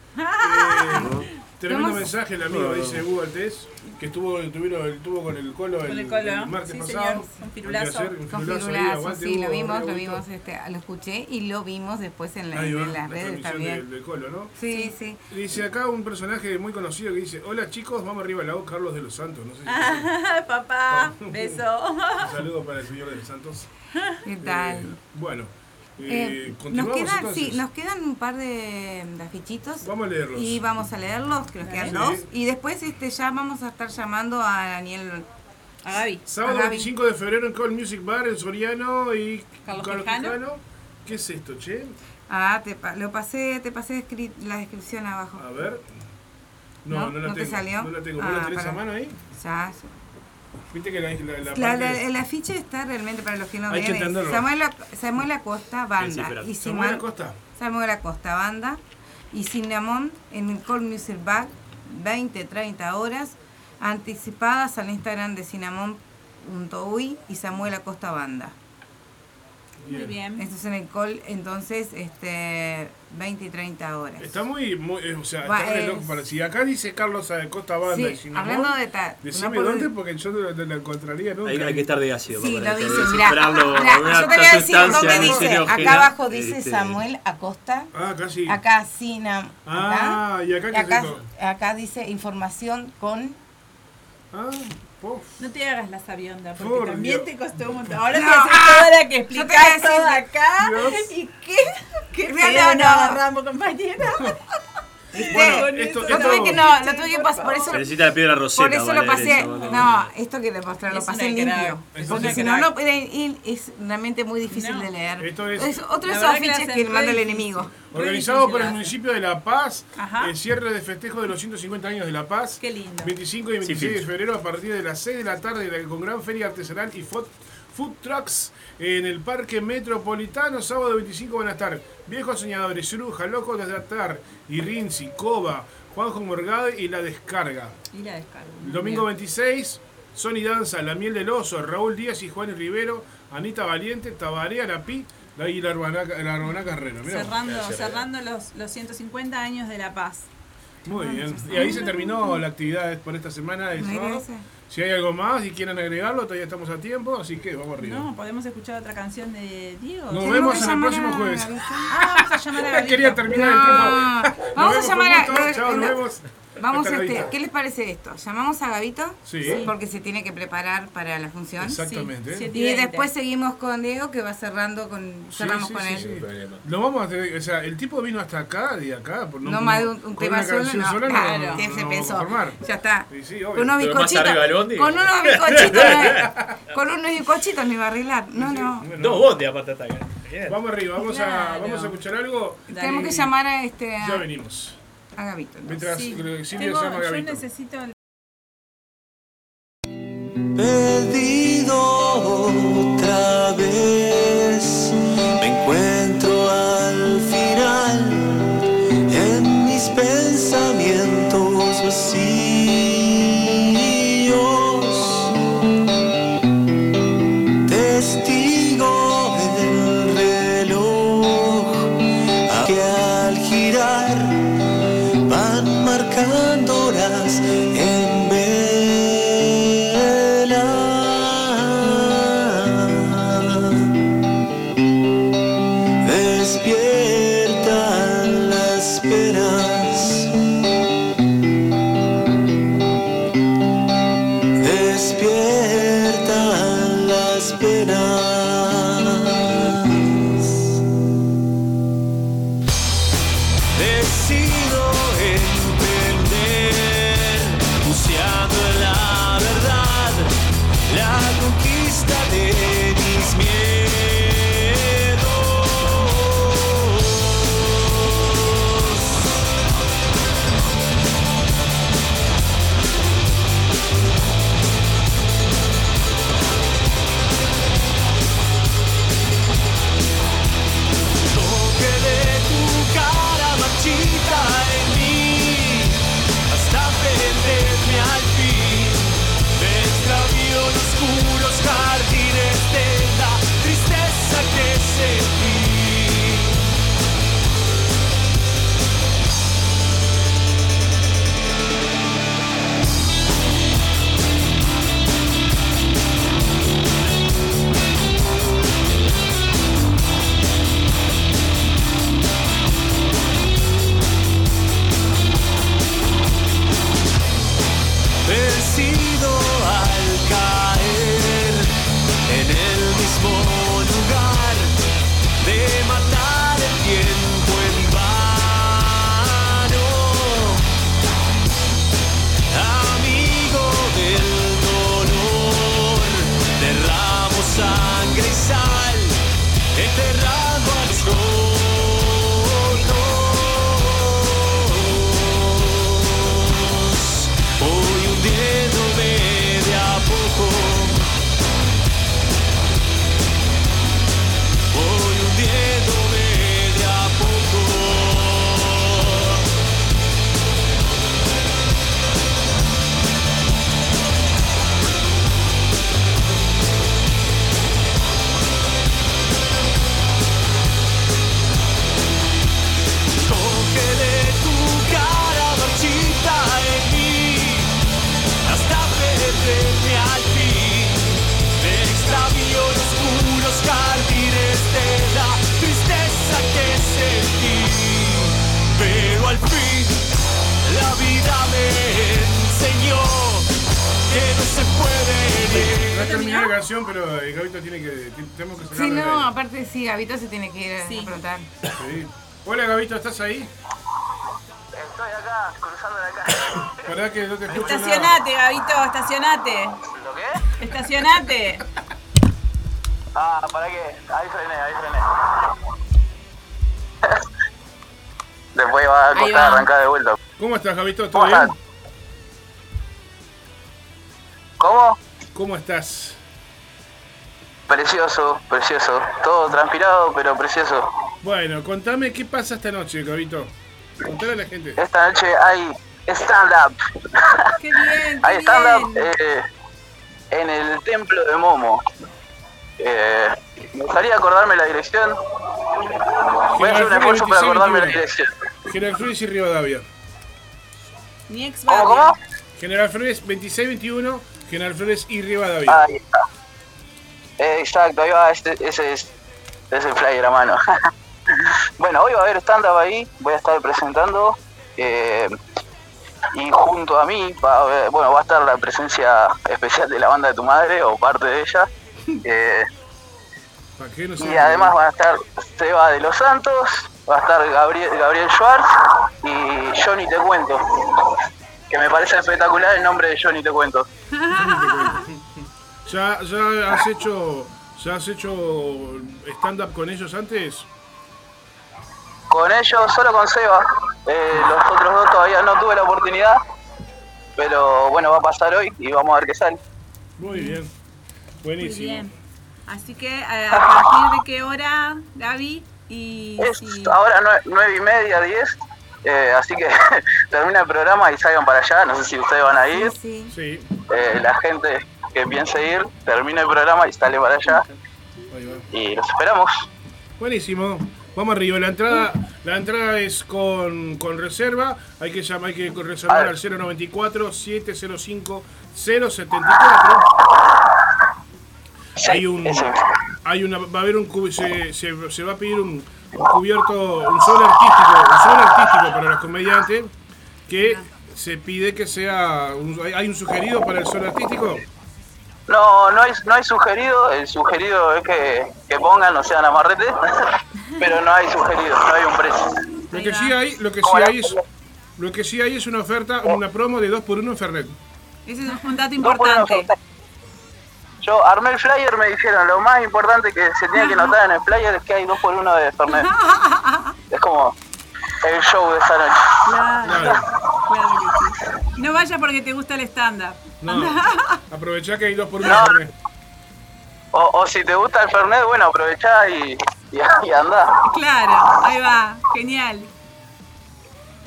Eh, Tremendo mensaje el amigo, dice Hugo Altés, que estuvo, tuvieron, estuvo con el colo Con el, el colo, el martes sí, pasado. señor, un firulazo. Con firulazo ahí, firulazo, aguante, sí, Hugo, lo vimos, lo vimos, este, lo escuché y lo vimos después en, la- Ahí va, en las la redes también. del, del colo, ¿no? Sí, sí. Dice acá un personaje muy conocido que dice, hola chicos, vamos arriba al lado Carlos de los Santos. No sé si Ah, Papá, beso. un saludo para el señor de los Santos. ¿Qué tal? Eh, bueno, Eh, eh, nos quedan, sí, nos quedan un par de, de afichitos Vamos a leerlos. y vamos a leerlos, que nos quedan Sí. dos. Y después este ya vamos a estar llamando a Daniel. A Gaby. Sábado a Gaby. 25 de febrero en Call Music Bar en Soriano y Carlos. Quijano. ¿Qué es esto, che? Ah, te, lo pasé, te pasé la descripción abajo. A ver. No, ¿No? no, la ¿No te tengo. salió? No la tengo. ¿Vos Ah, la tenés a mano ahí? Ya, Viste que la, la, la La, parte el afiche está realmente para los que no ven. Samuel, Samuel Acosta, banda. Descifrar. Y Samuel Simán- Acosta. Samuel Acosta, banda. Y Cinnamon en el Call Music Bar, 20-30 horas. Anticipadas al Instagram de cinnamon.uy y Samuel Acosta Banda. Muy bien. Esto es en el Call, entonces, este 20 y 30 horas. Está muy, muy eh, o sea, Va, está es- loco para si acá dice Carlos Acosta Banda Sí, Cinnamon, hablando de tal. Decime no dónde porque yo no, no la encontraría nunca. Hay, hay que estar de ácido. Sí, para lo dice, mirá, mirá, Una yo te voy a decir dónde dice, acá abajo dice este, Samuel Acosta, Ah, casi. acá Sinam, Ah, acá, y acá y qué acá, acá dice información con... Ah, No te hagas la sabionda, porque Por también Dios. te costó un montón. Ahora No, te haces ah, toda la que yo te voy a explicás decir- todo acá. Dios. ¿Y qué? ¿Qué No, no. agarramos, compañera? Bueno, esto, Lo tuve que no, lo tuve que pasar, por eso, Se necesita la piedra roseta. por eso lo pasé, eso, no, esto que le mostré, lo pasé limpio, porque si no, no es realmente muy difícil No. de leer. Esto es- otro de esos que afiches que manda el enemigo. Organizado por el municipio de La Paz, Ajá. el cierre de festejo de los 150 años de La Paz. Qué lindo. 25 y 26 de febrero a partir de las 6 de la tarde con gran feria artesanal y food, food trucks en el Parque Metropolitano. Sábado 25 van a estar Viejos Soñadores, Suruja, Locos de Atar, Irinzi, Coba, Juanjo Morgade y La Descarga. Y la descargo. El domingo 26, Sony Danza, La Miel del Oso, Raúl Díaz y Juan Rivero, Anita Valiente, Tabaré, Arapí y la Herrera. Mirá. Cerrando, cerrando los, los 150 años de La Paz. Muy bien. Y ahí se terminó la actividad por esta semana de Me sábado. parece. Si hay algo más y quieren agregarlo, todavía estamos a tiempo, así que vamos arriba. No, podemos escuchar otra canción de Diego. Nos vemos en el próximo a jueves. Ah, vamos a llamar a. Quería terminar No, el tiempo. Vamos a llamar a-. Chao, nos no. vemos. Vamos a este. ¿qué les parece esto? Llamamos a Gabito Sí. porque se tiene que preparar para la función. Exactamente. Sí, Y después seguimos con Diego que va cerrando con cerramos sí, con sí, él. sí. Lo vamos a tener, o sea, el tipo vino hasta acá, de acá, por No más de un, tema solo, no. sola claro, no, se a pensó. formar. Ya está. Sí, sí, obvio. Con unos bizcochitos. Con unos bizcochitos. no- con unos bizcochitos me iba a arreglar. No, no. Bueno, Dos botes aparte hasta acá. Vamos arriba, vamos, a, vamos a escuchar algo. Tenemos que llamar a este Ya a, venimos. A Gabito. ¿no? Mientras Sí. Silvia Tengo- llama a yo Gabito. necesito el Perdido canción, pero el Gabito tiene que. Tenemos que de no, ahí. aparte sí, Gabito se tiene que ir a aprontar. Sí. Hola Gabito, ¿estás ahí? Estoy acá, cruzando la calle. ¿Verdad que no te escucho nada? Estacionate, Gabito, estacionate. ¿Lo qué? Estacionate. Ah, ¿para qué? Ahí frené, ahí frené. Después va a Ahí costar va. arrancar de vuelta. ¿Cómo estás, Gabito? ¿Todo ¿Cómo bien? estás? ¿Cómo? ¿Cómo estás? Precioso, precioso. Todo transpirado, pero precioso. Bueno, contame qué pasa esta noche, Gabito. Contale a la gente. Esta noche hay stand-up. Qué bien, qué Hay stand-up eh, en el templo de Momo. Eh, me gustaría acordarme la dirección. Voy a hacer un General esfuerzo para Flores, acordarme la 26-21. dirección. General Flores y Rivadavia. Mi ex ¿Cómo, barrio. cómo? General Flores 2621, General Flores y Rivadavia. Ahí está. Eh, exacto, ahí va, este- ese es, es el flyer a mano. bueno, hoy va a haber stand-up ahí, voy a estar presentando. eh, y junto a mí, va a haber- bueno, va a estar la presencia especial de la banda de tu madre o parte de ella. eh, ¿Para qué no y además van a estar Seba de los Santos, va a estar Gabriel, Gabriel Schwartz y Johnny Te Cuento. Que me parece espectacular el nombre de Johnny Te Cuento. ¿Ya, ya has hecho ya has hecho stand-up con ellos antes? Con ellos, solo con Seba. Eh, los otros dos todavía no tuve la oportunidad. Pero bueno, va a pasar hoy y vamos a ver qué sale. Muy bien. Muy Buenísimo. bien. Así que, eh, ¿a partir de qué hora, Gaby? Y Es si- ahora nue- nueve y media, diez. Eh, así que termina el programa y salgan para allá. No sé si ustedes van a ir. Sí. Sí, Eh, la gente que piense ir, termina el programa y sale para allá. Y los esperamos. Buenísimo. Vamos arriba. La entrada, la entrada es con, con reserva. Hay que llamar, hay que reservar al 094 705 074. Sí, Hay un, ese. hay una, va a haber un, se, se, se va a pedir un, un cubierto, un sol artístico, un sol artístico para los comediantes que se pide que sea, un- hay un sugerido para el sol artístico. No, no hay, no hay sugerido. El sugerido es que, que pongan, no sean amarrete. pero no hay sugerido, no hay un precio. Lo que sí hay, lo que sí hay es, lo que sí hay es una oferta, una promo de 2x1 en Fernet. Ese es un dato importante. Yo armé el flyer, me dijeron lo más importante que se tiene que notar en el flyer es que hay dos por uno de Fernet. es como el show de esta noche. Claro, Claro. No vaya porque te gusta el stand-up. No, aprovechá que hay 2x1 No. en Fernet. O, o si te gusta el Fernet, bueno, aprovechá y, y, y andá. Claro, ahí va, genial.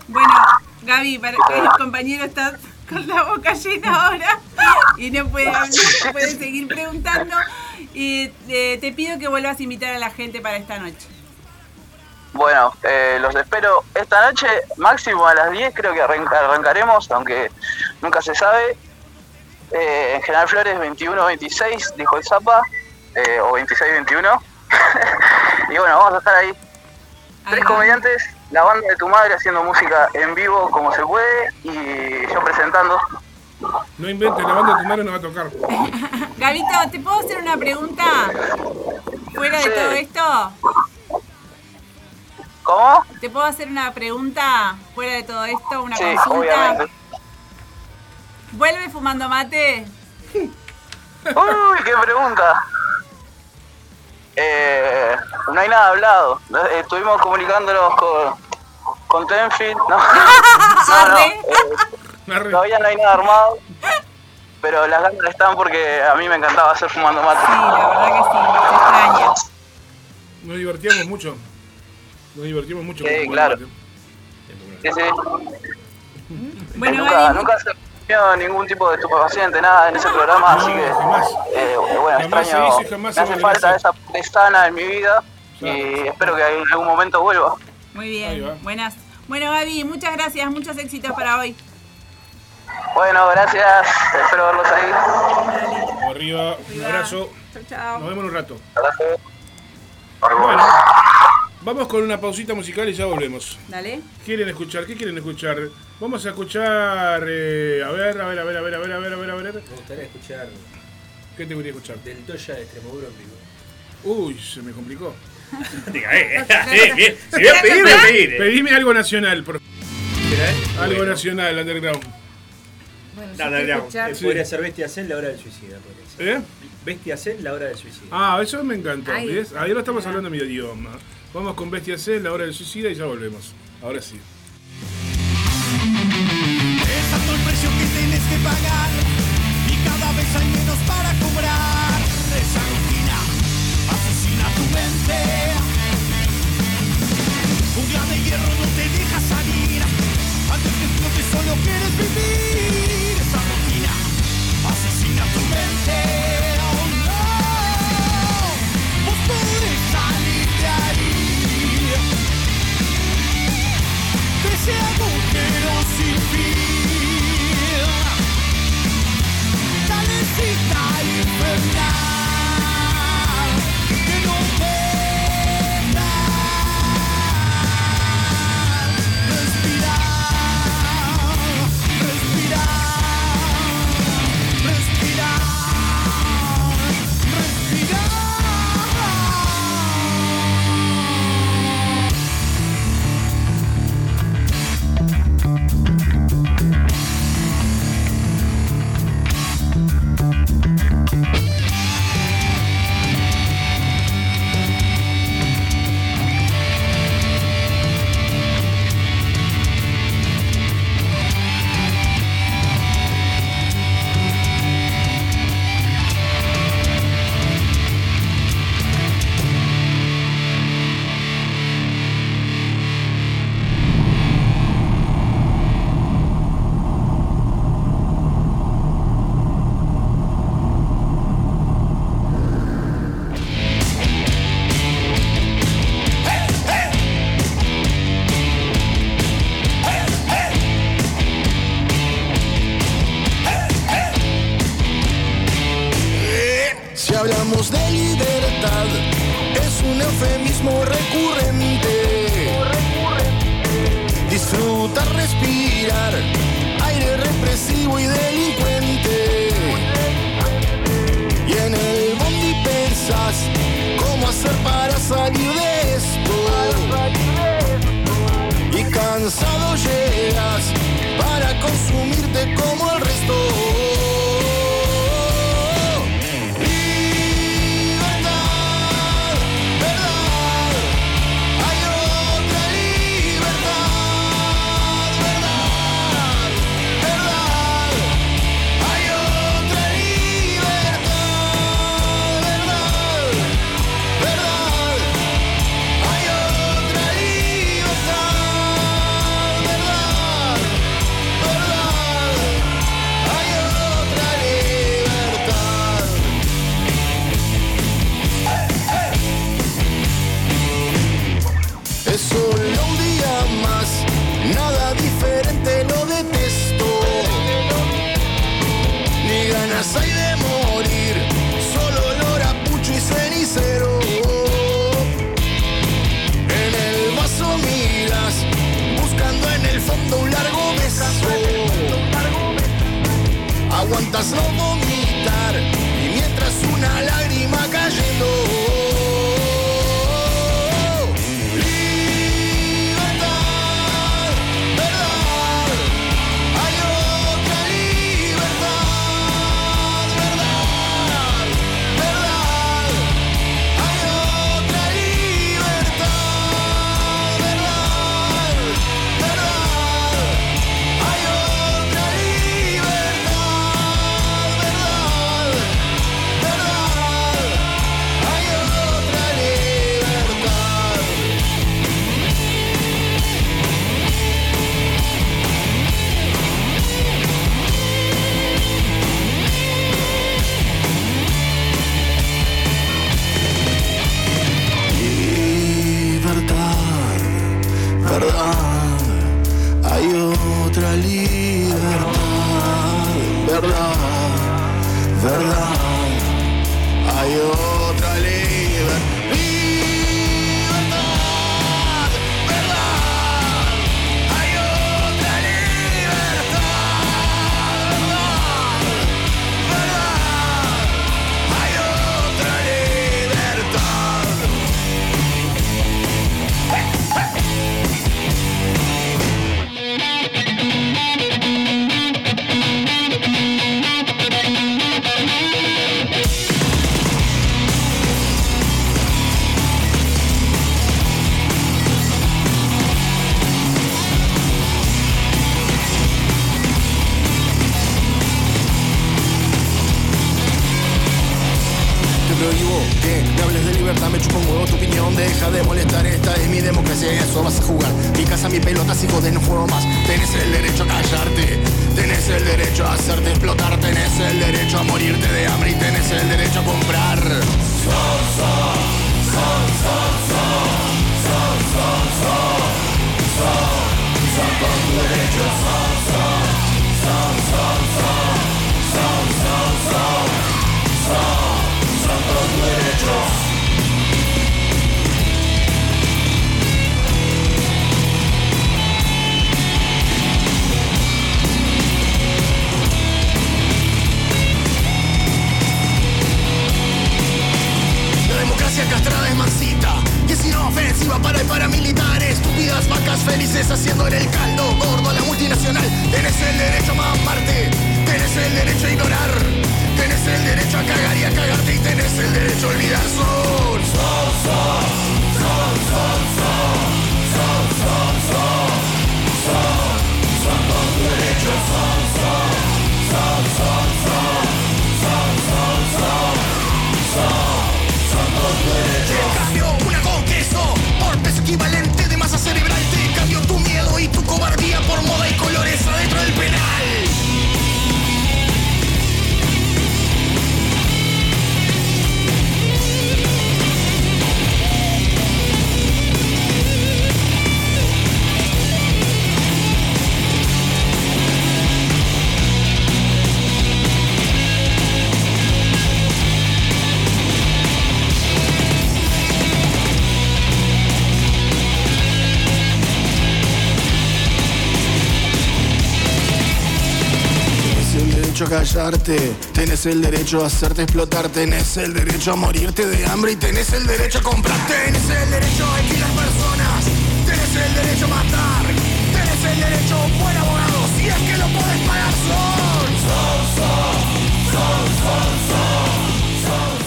Bueno, Gaby, para que el compañero está con la boca llena ahora y no puede, hablar, no puede seguir preguntando. Y eh, te pido que vuelvas a invitar a la gente para esta noche. Bueno, eh, los espero esta noche, máximo a las 10 creo que arranca- arrancaremos, aunque nunca se sabe. Eh, en General Flores 21-26, dijo el Zapa, eh, o 26-21. y bueno, vamos a estar ahí. Tres comediantes, la banda de tu madre haciendo música en vivo como se puede y yo presentando. No inventes, la banda de tu madre no va a tocar. Gabito, ¿te puedo hacer una pregunta? Fuera de Sí. todo esto. ¿Cómo? ¿Te puedo hacer una pregunta fuera de todo esto? Una Sí, consulta. obviamente. ¿Vuelve fumando mate? Uy, qué pregunta. Eh, no hay nada hablado. Estuvimos comunicándonos con, con Tenfield. No, no, eh, todavía no hay nada armado. Pero las ganas están porque a mí me encantaba hacer fumando mate. Sí, la verdad que sí, se extraña. Nos divertíamos mucho. Nos divertimos mucho. Sí, con claro. Mate. Sí, sí. Bueno, nunca, Gaby, nunca se consumió ningún tipo de estupefaciente, nada en ese programa, así que eh, bueno, Jamás se extraño, hizo y jamás se me hace falta esa sana en mi vida y espero que en algún momento vuelva. Muy bien, buenas. Bueno, Gaby, muchas gracias, muchos éxitos para hoy. Bueno, gracias, espero verlos ahí. Arriba, un abrazo. Chao, chao. Nos vemos en un rato. Bueno, vamos con una pausita musical y ya volvemos. Dale. ¿Quieren escuchar? ¿Qué quieren escuchar? Vamos a escuchar. eh, a ver, a ver, a ver, a ver, a ver, a ver, a ver, a ver. Me gustaría escuchar ¿Qué te gustaría escuchar? del Toya de Extremoduro en vivo. Uy, se me complicó. Diga, eh, eh, bien. Si voy a pedir, voy a pedir. eh. Pedime algo nacional, por eh. Algo Bueno. nacional, underground. Bueno, No, yo no, quiero escuchar- Eh, Podría ser Bestia Zen, la hora del suicida. podría ser. ¿Eh? Bestia Zen, la hora del suicida. Ah, eso me. Ay, ¿ves? Ahí no estamos hablando mi idioma. Vamos con Bestia C, la hora del suicida y ya volvemos. Ahora sí. Es tanto el precio que tienes que pagar y cada vez hay menos para cobrar. Esa rutina asesina tu mente. Un gran de hierro no te deja salir. Antes que explote solo quieres vivir. Civil Dale cita infernal aguantas lodo tenés el derecho a hacerte explotar, tenés el derecho a morirte de hambre y tenés el derecho a comprar, tenés el derecho a alquilar personas, tenés el derecho a matar, tenés el derecho a un buen abogado, si es que lo podés pagar, son, son, son, son, son, son,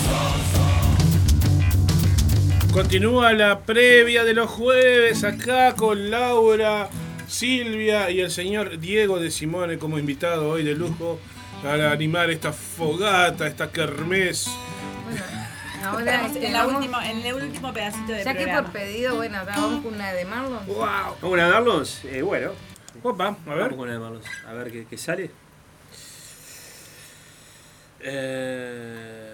son. Continúa la previa de los jueves acá con Laura, Silvia y el señor Diego de Simone como invitado hoy de lujo para animar esta fogata, esta kermés. Ahora Estamos en, la última- en el último pedacito de Ya que programa. por pedido, bueno, ahora vamos con una de Marlon. ¡Wow! ¿Vamos con una de Marlons? Eh, bueno. Opa, a ver. Vamos con una de Marlons. A ver qué, qué sale. Eh...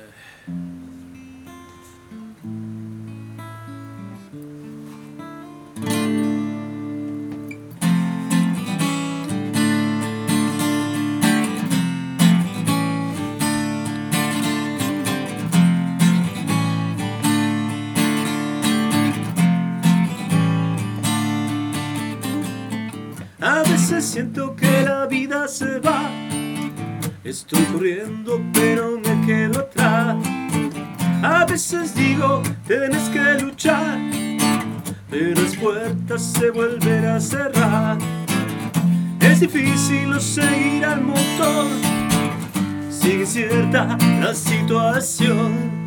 siento que la vida se va Estoy corriendo pero me quedo atrás. A veces digo, tienes que luchar, pero las puertas se vuelven a cerrar. Es difícil seguir al motor, sigue cierta la situación.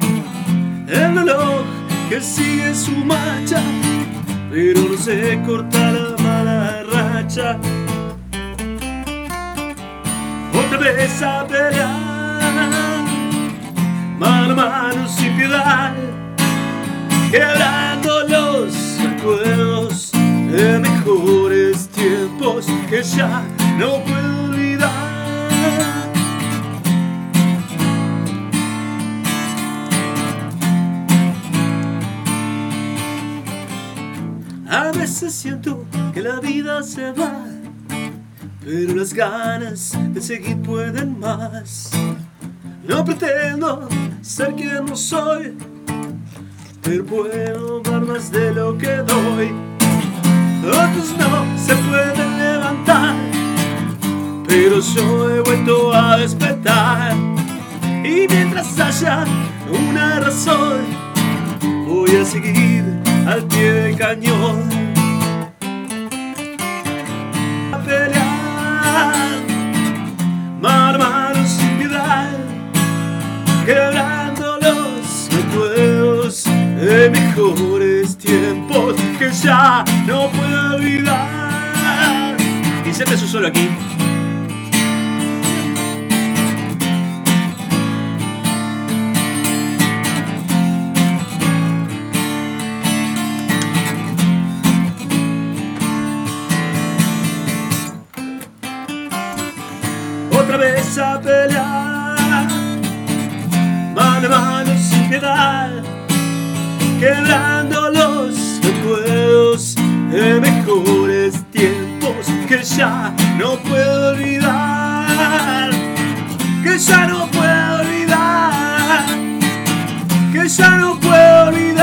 El reloj que sigue su marcha, pero no se corta la mala racha. Otra vez a pelear, mano a mano sin piedad, quebrando los recuerdos de mejores tiempos que ya no puedo olvidar. A veces siento que la vida se va, pero las ganas de seguir pueden más. No pretendo ser quien no soy, pero puedo dar más de lo que doy. Otros no se pueden levantar, pero yo he vuelto a despertar. Y mientras haya una razón, voy a seguir al pie del cañón. Piedad, quebrando los recuerdos de mejores tiempos que ya no puedo olvidar. Y siempre eso solo aquí. Otra vez a pelear, mano a mano sin piedad, quebrando los recuerdos de mejores tiempos que ya no puedo olvidar, que ya no puedo olvidar, que ya no puedo olvidar.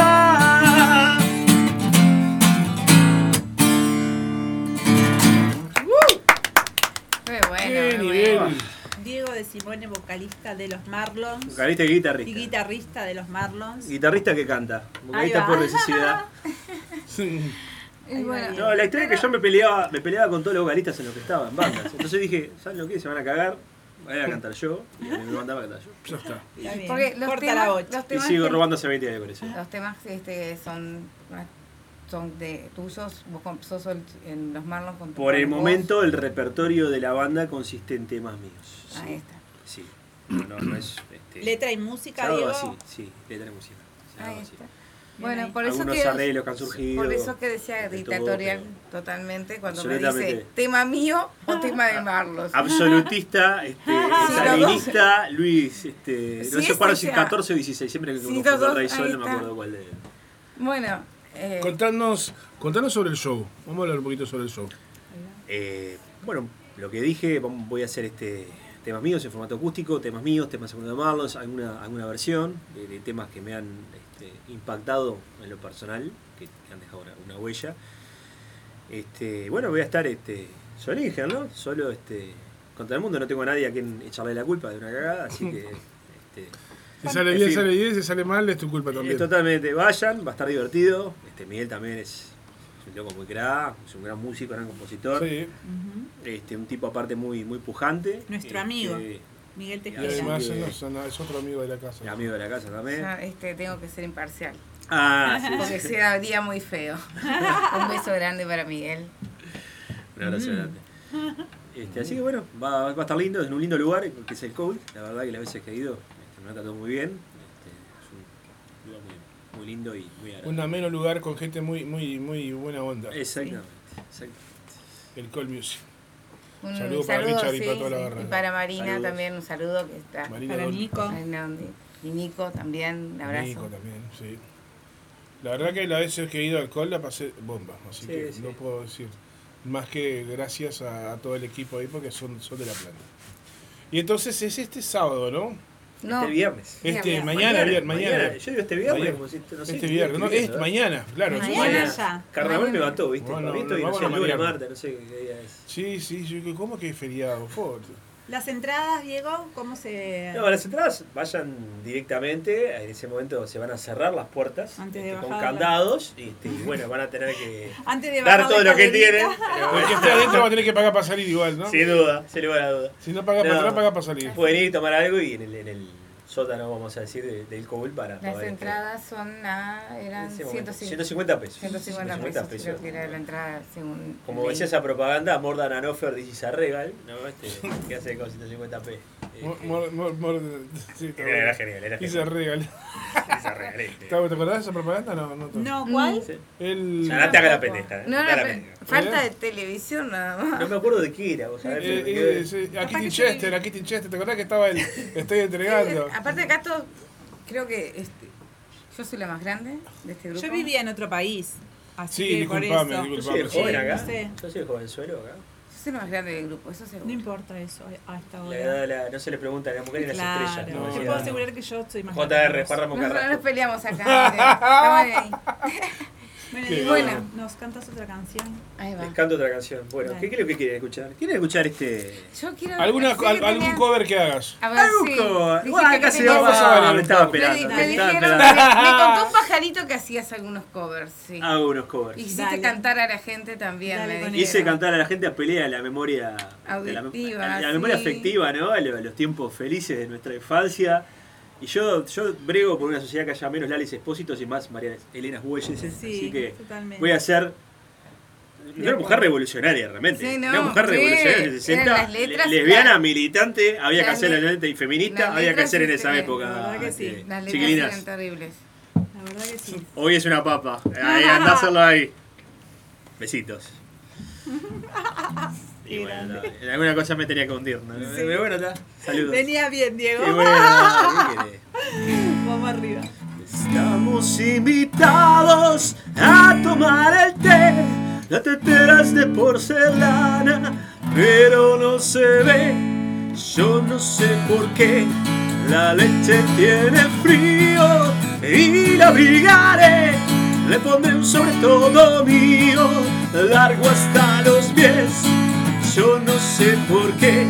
De Simone, vocalista de los Marlons. Vocalista y guitarrista. Y guitarrista de los Marlons. Guitarrista que canta. Vocalista por necesidad. Y bueno, No, la historia es que yo me peleaba, me peleaba con todos los vocalistas en los que estaba, en bandas. Entonces dije, ¿saben lo que? Se van a cagar, voy a cantar yo. Y a mí me mandaba a cantar yo. Ya está. Porque los Corta temas, la bocha. los Y sigo robando hace 20 años con eso. Los temas este, son, son de tuyos, vos sos el- en los Marlon con Por el momento el repertorio de la banda consiste en temas míos. Sí. Ahí está. Sí. No, no, es. Este, Letra y música, algo Diego. así, sí, letra y música. Sí, Ahí está. Bueno, por eso Algunos que arreglos que han surgido, por eso que decía de todo, dictatorial pero- totalmente cuando me dice tema mío o tema de Marlos. Absolutista, este, stalinista, Luis, este, Sí, no sé ese cuál si sea. 14 o 16, siempre que Sí, dos, Rey Sol, no me acuerdo cuál de Bueno, eh, Contanos, contanos sobre el show. Vamos a hablar un poquito sobre el show. Eh, bueno, lo que dije, voy a hacer este temas míos en formato acústico, temas míos, temas de Marlons, alguna, alguna versión de, de temas que me han este, impactado en lo personal, que, que han dejado una, una huella. Este, bueno, voy a estar este, solingen, ¿no? Solo este, contra el mundo, no tengo a nadie a quien echarle la culpa de una cagada, así que este, Si sale En bien, sale bien. Si sale mal, es tu culpa eh, también. totalmente, vayan, va a estar divertido. Este, Miguel también es, es un loco muy crack, es un gran músico, gran compositor. Sí. Este, un tipo aparte muy, muy pujante. Nuestro Este, amigo. Miguel Tejera. además que- es, no- es otro amigo de la casa. Amigo de la casa también. este, tengo que ser imparcial. Ah, sí, Porque sí. sería muy feo. Un beso grande para Miguel. Un abrazo Mm. grande. Este, así que bueno, va, va a estar lindo, es en un lindo lugar, que es el COVID. La verdad que las veces que he ido me ha tratado muy bien. Este, es un lugar muy, muy lindo y muy agradable. Un ameno lugar con gente muy, muy, muy buena onda. Exactamente, exactamente. El Call Music. Un Saludo para Richard y para toda la barra. Y para Marina Saludos. también un saludo que está. Marina Para Don- Nico. Marina, Y Nico también, un abrazo. Nico también, sí. La verdad que la vez que he ido al Col la pasé bomba, así Sí, que sí. no puedo decir más que gracias a, a todo el equipo ahí porque son, son de la planta. Y entonces es este sábado, ¿no? No, Este viernes. Este, mañana, viernes, mañana. Yo digo este viernes, Mañana. como si no sé, Este viernes, no, es mañana, claro. Mañana Mañana. ya. Carnaval me Mañana. mató, ¿viste? Bueno, no el lunes, Mariano. martes, no sé qué día es. Sí, sí, yo, ¿cómo que feriado? Por- Las entradas, Diego, ¿cómo se...? No, las entradas vayan directamente, en ese momento se van a cerrar las puertas Antes de este, con la- candados y, este, y bueno, van a tener que Antes de dar todo la lo que tienen. El que esté adentro va a tener que pagar para salir igual, ¿no? Sin duda, sin lugar a duda. Si no paga para entrar, paga para salir. Pueden ir, tomar algo y en el, en el sótano, vamos a decir, de- del Cobul para Las poder, este, entradas son a, eran En ese momento, 150, 150 pesos. 150 150 pesos, pesos. creo que era la entrada según... Como leí. decía esa propaganda, more than an offer, this is a regal, ¿no? Este, ¿Qué hace con 150 pesos? Mor- mor- mor- mor- sí, está Era, genial, era Y genial. Esa regal, este. ¿Te acordás de esa propaganda? No, no. No, ¿cuál? Sí. El... Ya, no te haga la pendeja. No, te no, falta de televisión nada más. No me acuerdo de qué era, vos sabés. Eh, eh, sí, a Kitty Chester, a Kitty Chester, ¿te acordás que estaba el estoy entregando? Aparte acá todos, creo que este, yo soy la más grande de este grupo. Yo vivía en otro país. Así Sí, que por disculpame, eso. Yo soy el disculpame. joven acá. no sé. Yo soy el jovenzuelo acá. Yo soy la más grande del grupo, eso seguro. No importa eso a esta La hora. edad la- no se le pregunta a la mujer y las Claro, estrellas. como te puedo asegurar que yo soy más JR, grande. Juan Ramón No, no nos Carrasco. peleamos acá. mire, estamos ahí. Bueno, Diego, bueno. ¿nos cantas otra canción? Ahí va. Les canto otra canción. Bueno, Dale. ¿qué creo que quieren escuchar? ¿Quieren escuchar este...? Yo quiero. ¿Alguna, al- ¿Algún tenía- cover que hagas? A ver, Algún sí. cover. Bueno, casi vamos a- a... Me estaba esperando. me me estaba dijeron, esperando. me, me contó un pajarito que hacías algunos covers, sí. Hago unos covers. Y hiciste Dale. cantar a la gente también. Dale me. Hice cantar a la gente a pelea la memoria de la, Auditiva, a la memoria sí. afectiva, ¿no? A lo- a los tiempos felices de nuestra infancia. Y yo, yo brego por una sociedad que haya menos Lales Expósitos y más María Elena. Sí, así que totalmente. voy a ser una mujer revolucionaria realmente. Sí, no, una mujer sí, revolucionaria el 60. eran las letras, le- lesbiana, militante, había que hacer le- y feminista, las había que hacer en sí, esa sí, época. la verdad que sí. este, Las letras chiquilinas. eran terribles. La verdad que sí. Hoy es una papa. Ahí anda a hacerlo ahí. Besitos. Y bueno, no, en alguna cosa me tenía que hundir, ¿no? Pero bueno, está. Saludos. Venía bien, Diego. Y bueno. Vamos arriba. Estamos invitados a tomar el té, las teteras de porcelana, pero no se ve, yo no sé por qué. La leche tiene frío y la abrigaré, le pondré un sobre todo mío, largo hasta los pies, yo no sé por qué.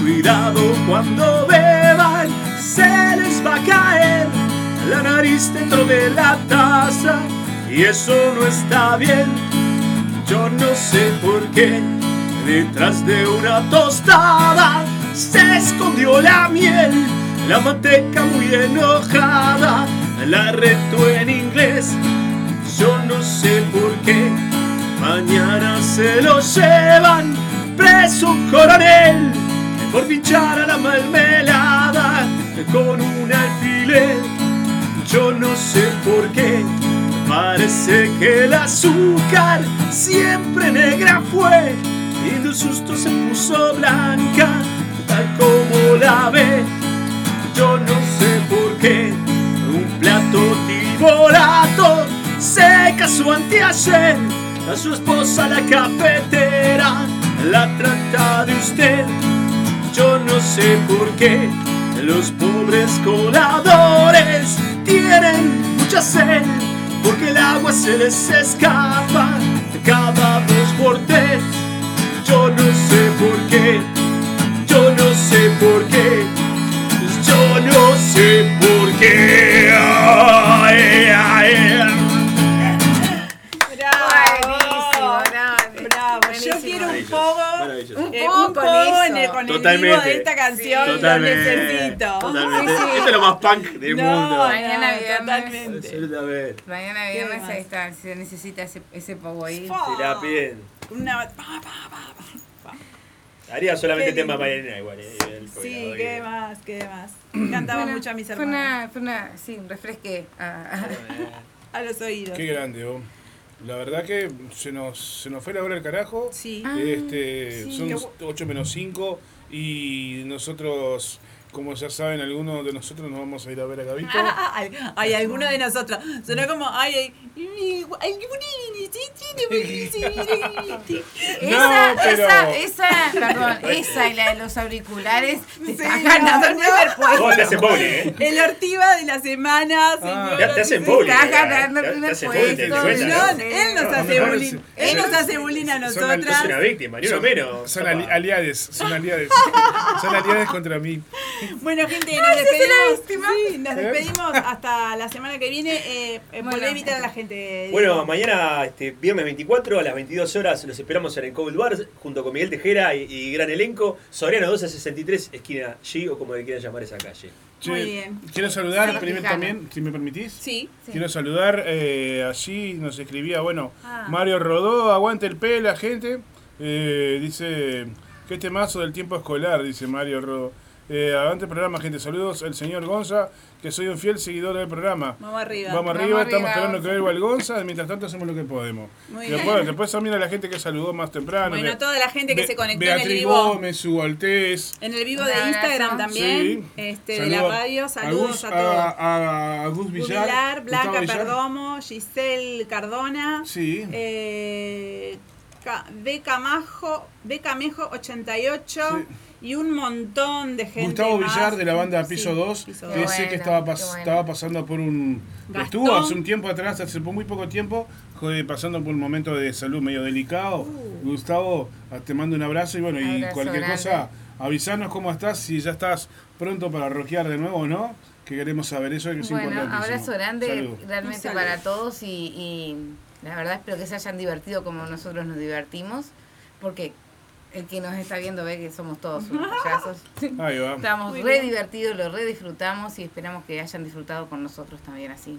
Cuidado cuando beban, se les va a caer la nariz dentro de la taza y eso no está bien. Yo no sé por qué detrás de una tostada se escondió la miel, la manteca muy enojada, la reto en inglés. Yo no sé por qué mañana se lo llevan preso un coronel por pinchar a la malmelada con un alfiler. Yo no sé por qué, parece que el azúcar siempre negra fue y de susto se puso blanca, tal como la ve. Yo no sé por qué, un plato tibolato se casó anteayer, a su esposa la cafetera la trata de usted. Yo no sé por qué los pobres coladores tienen mucha sed, porque el agua se les escapa cada dos por tres. Yo no sé por qué, yo no sé por qué, yo no sé por qué. El, con el Totalmente. vivo de esta canción. Lo Totalmente. necesito. Totalmente. Sí, sí. Esto es lo más punk del No, mundo. Mañana viernes. totalmente. Absolutamente. Mañana ¿Qué viernes más? ahí está, se necesita ese, ese pogo ahí. Si la piden. Una. pa, pa, pa, pa. Haría solamente tema. Mariana igual. eh, el Sí, ¿qué que- más? ¿Qué más? Me Cantaba Bueno, mucho a mis fue hermanos. una, fue una, sí, un refresque. a- a- A los oídos. Qué grande, vos. La verdad que se nos, se nos fue la hora del carajo. Sí. Ah, Este, sí. son Qué bu- 8 menos 5 y nosotros como ya saben, algunos de nosotros nos vamos a ir a ver a Gabito. Ah, Ay, ay, alguno de nosotros. Sonó como, ay, ay, ay, Esa, No, pero- esa, esa, perdón, esa y la de los auriculares te están ganando el primer puesto. Vos te hacen bowling, ¿eh? El ortiva de la semana, Ah. señora. Ya te hacen Sí, bowling. Estás ganando el primer puesto. No, ¿no? él nos No, hace no, bullying. sí. Él nos hace bullying a Son nosotras. Sos una víctima, ni uno menos. Son ali- aliades, son aliades. son aliades contra mí. Bueno, gente, nos despedimos. Sí, nos despedimos hasta la semana que viene. Eh, eh, Bueno, a invitar a la gente. Bueno, mañana, este, viernes 24 a las 22 horas, los esperamos en el Cold Bar junto con Miguel Tejera y, y gran elenco. Soriano 12 a 63, esquina G o como le quieran llamar esa calle. Che, Muy bien. Quiero saludar Sí, primero también, si me permitís. Sí. Quiero saludar, eh, allí nos escribía, bueno, Ah. Mario Rodó, aguante el P, la gente. Eh, dice, qué temazo del tiempo escolar, dice Mario Rodó. Eh, aguante el programa, gente. Saludos al señor Gonza, que soy un fiel seguidor del programa. Vamos arriba. Vamos arriba, Vamos estamos esperando que vuelva el Gonza. Mientras tanto, hacemos lo que podemos. Muy bien. después, después también a la gente que saludó más temprano. Bueno, Be- toda la gente que Be- se conectó en el vivo. Gómez, Hugo Altés. En el vivo de. Instagram también. Sí. Este, de la radio. Saludos a, Gus- todos. A, a- a Gus Villar. Villar, Blanca Villar. Perdomo, Giselle Cardona. Sí. Eh, Ca- B. Camajo, B. Camejo 88 y un montón de gente. Gustavo más. Villar de la banda Piso Sí, 2, Piso que dos. sé que estaba, pas- bueno. estaba pasando por un... Gastón. Estuvo hace un tiempo atrás, hace muy poco tiempo, joder, pasando por un momento de salud medio delicado. Gustavo, ah, te mando un abrazo y bueno, y Uh. Cualquier grande. cosa, avisanos cómo estás, si ya estás pronto para rockear de nuevo o no, que queremos saber eso, que es Bueno, abrazo grande Salud. realmente para todos y, y la verdad espero que se hayan divertido como nosotros nos divertimos, porque el que nos está viendo ve que somos todos unos payasos. Estamos Muy re bien. divertidos, lo re disfrutamos y esperamos que hayan disfrutado con nosotros también así.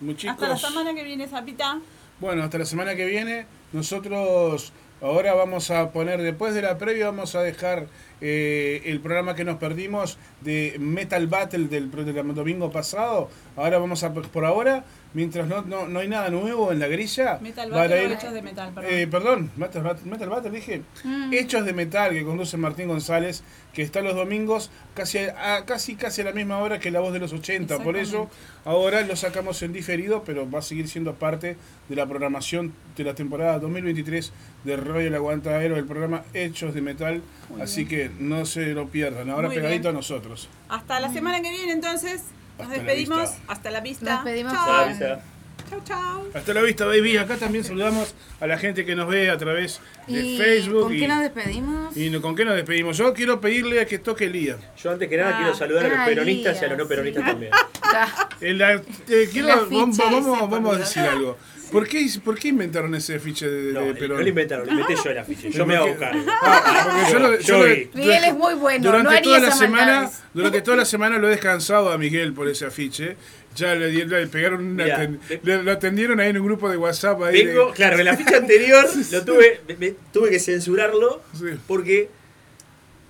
Muy chicos. Hasta la semana que viene, Zapita. Bueno, hasta la semana que viene. Nosotros ahora vamos a poner, después de la previa, vamos a dejar eh, el programa que nos perdimos de Metal Battle del, del domingo pasado. Ahora vamos a, por ahora, mientras no, no, no hay nada nuevo en la grilla. Metal Battle ir- Hechos de Metal, perdón. eh, perdón, Metal, Bat- Metal Battle, dije. Mm. Hechos de Metal, que conduce Martín González, que está los domingos casi a, casi, casi a la misma hora que La Voz de los 80. Por eso ahora lo sacamos en diferido, pero va a seguir siendo parte de la programación de la temporada 2023 de Royal Aguantadero, el programa Hechos de Metal. Muy Así bien. que no se lo pierdan. Ahora Muy pegadito bien. a nosotros. Hasta la semana que viene, entonces. Nos Hasta la despedimos. vista. Hasta la vista. Nos despedimos Chao. con- Chau, chau. Hasta la vista, baby. Acá también saludamos a la gente que nos ve a través de ¿Y Facebook. con y, qué nos despedimos? y no- con qué nos despedimos. Yo quiero pedirle a que toque Lía. Yo antes que nada Ah, quiero saludar a los ah, peronistas y a los no peronistas sí. también. Ah, la- eh, quiero- vamos, vamos, vamos a decir algo. ¿Por qué, ¿Por qué inventaron ese afiche de, No, de no Perón? lo inventaron, lo inventé yo el afiche. Yo me. Ah, Yo lo- vi. Miguel es muy bueno, durante no haría toda la semana, durante toda la semana lo he descansado a Miguel por ese afiche. Ya le, le pegaron una Mirá, le- lo atendieron ahí en un grupo de WhatsApp ahí. de- Vengo, claro, en la ficha anterior lo tuve, me- me- tuve que censurarlo Sí. porque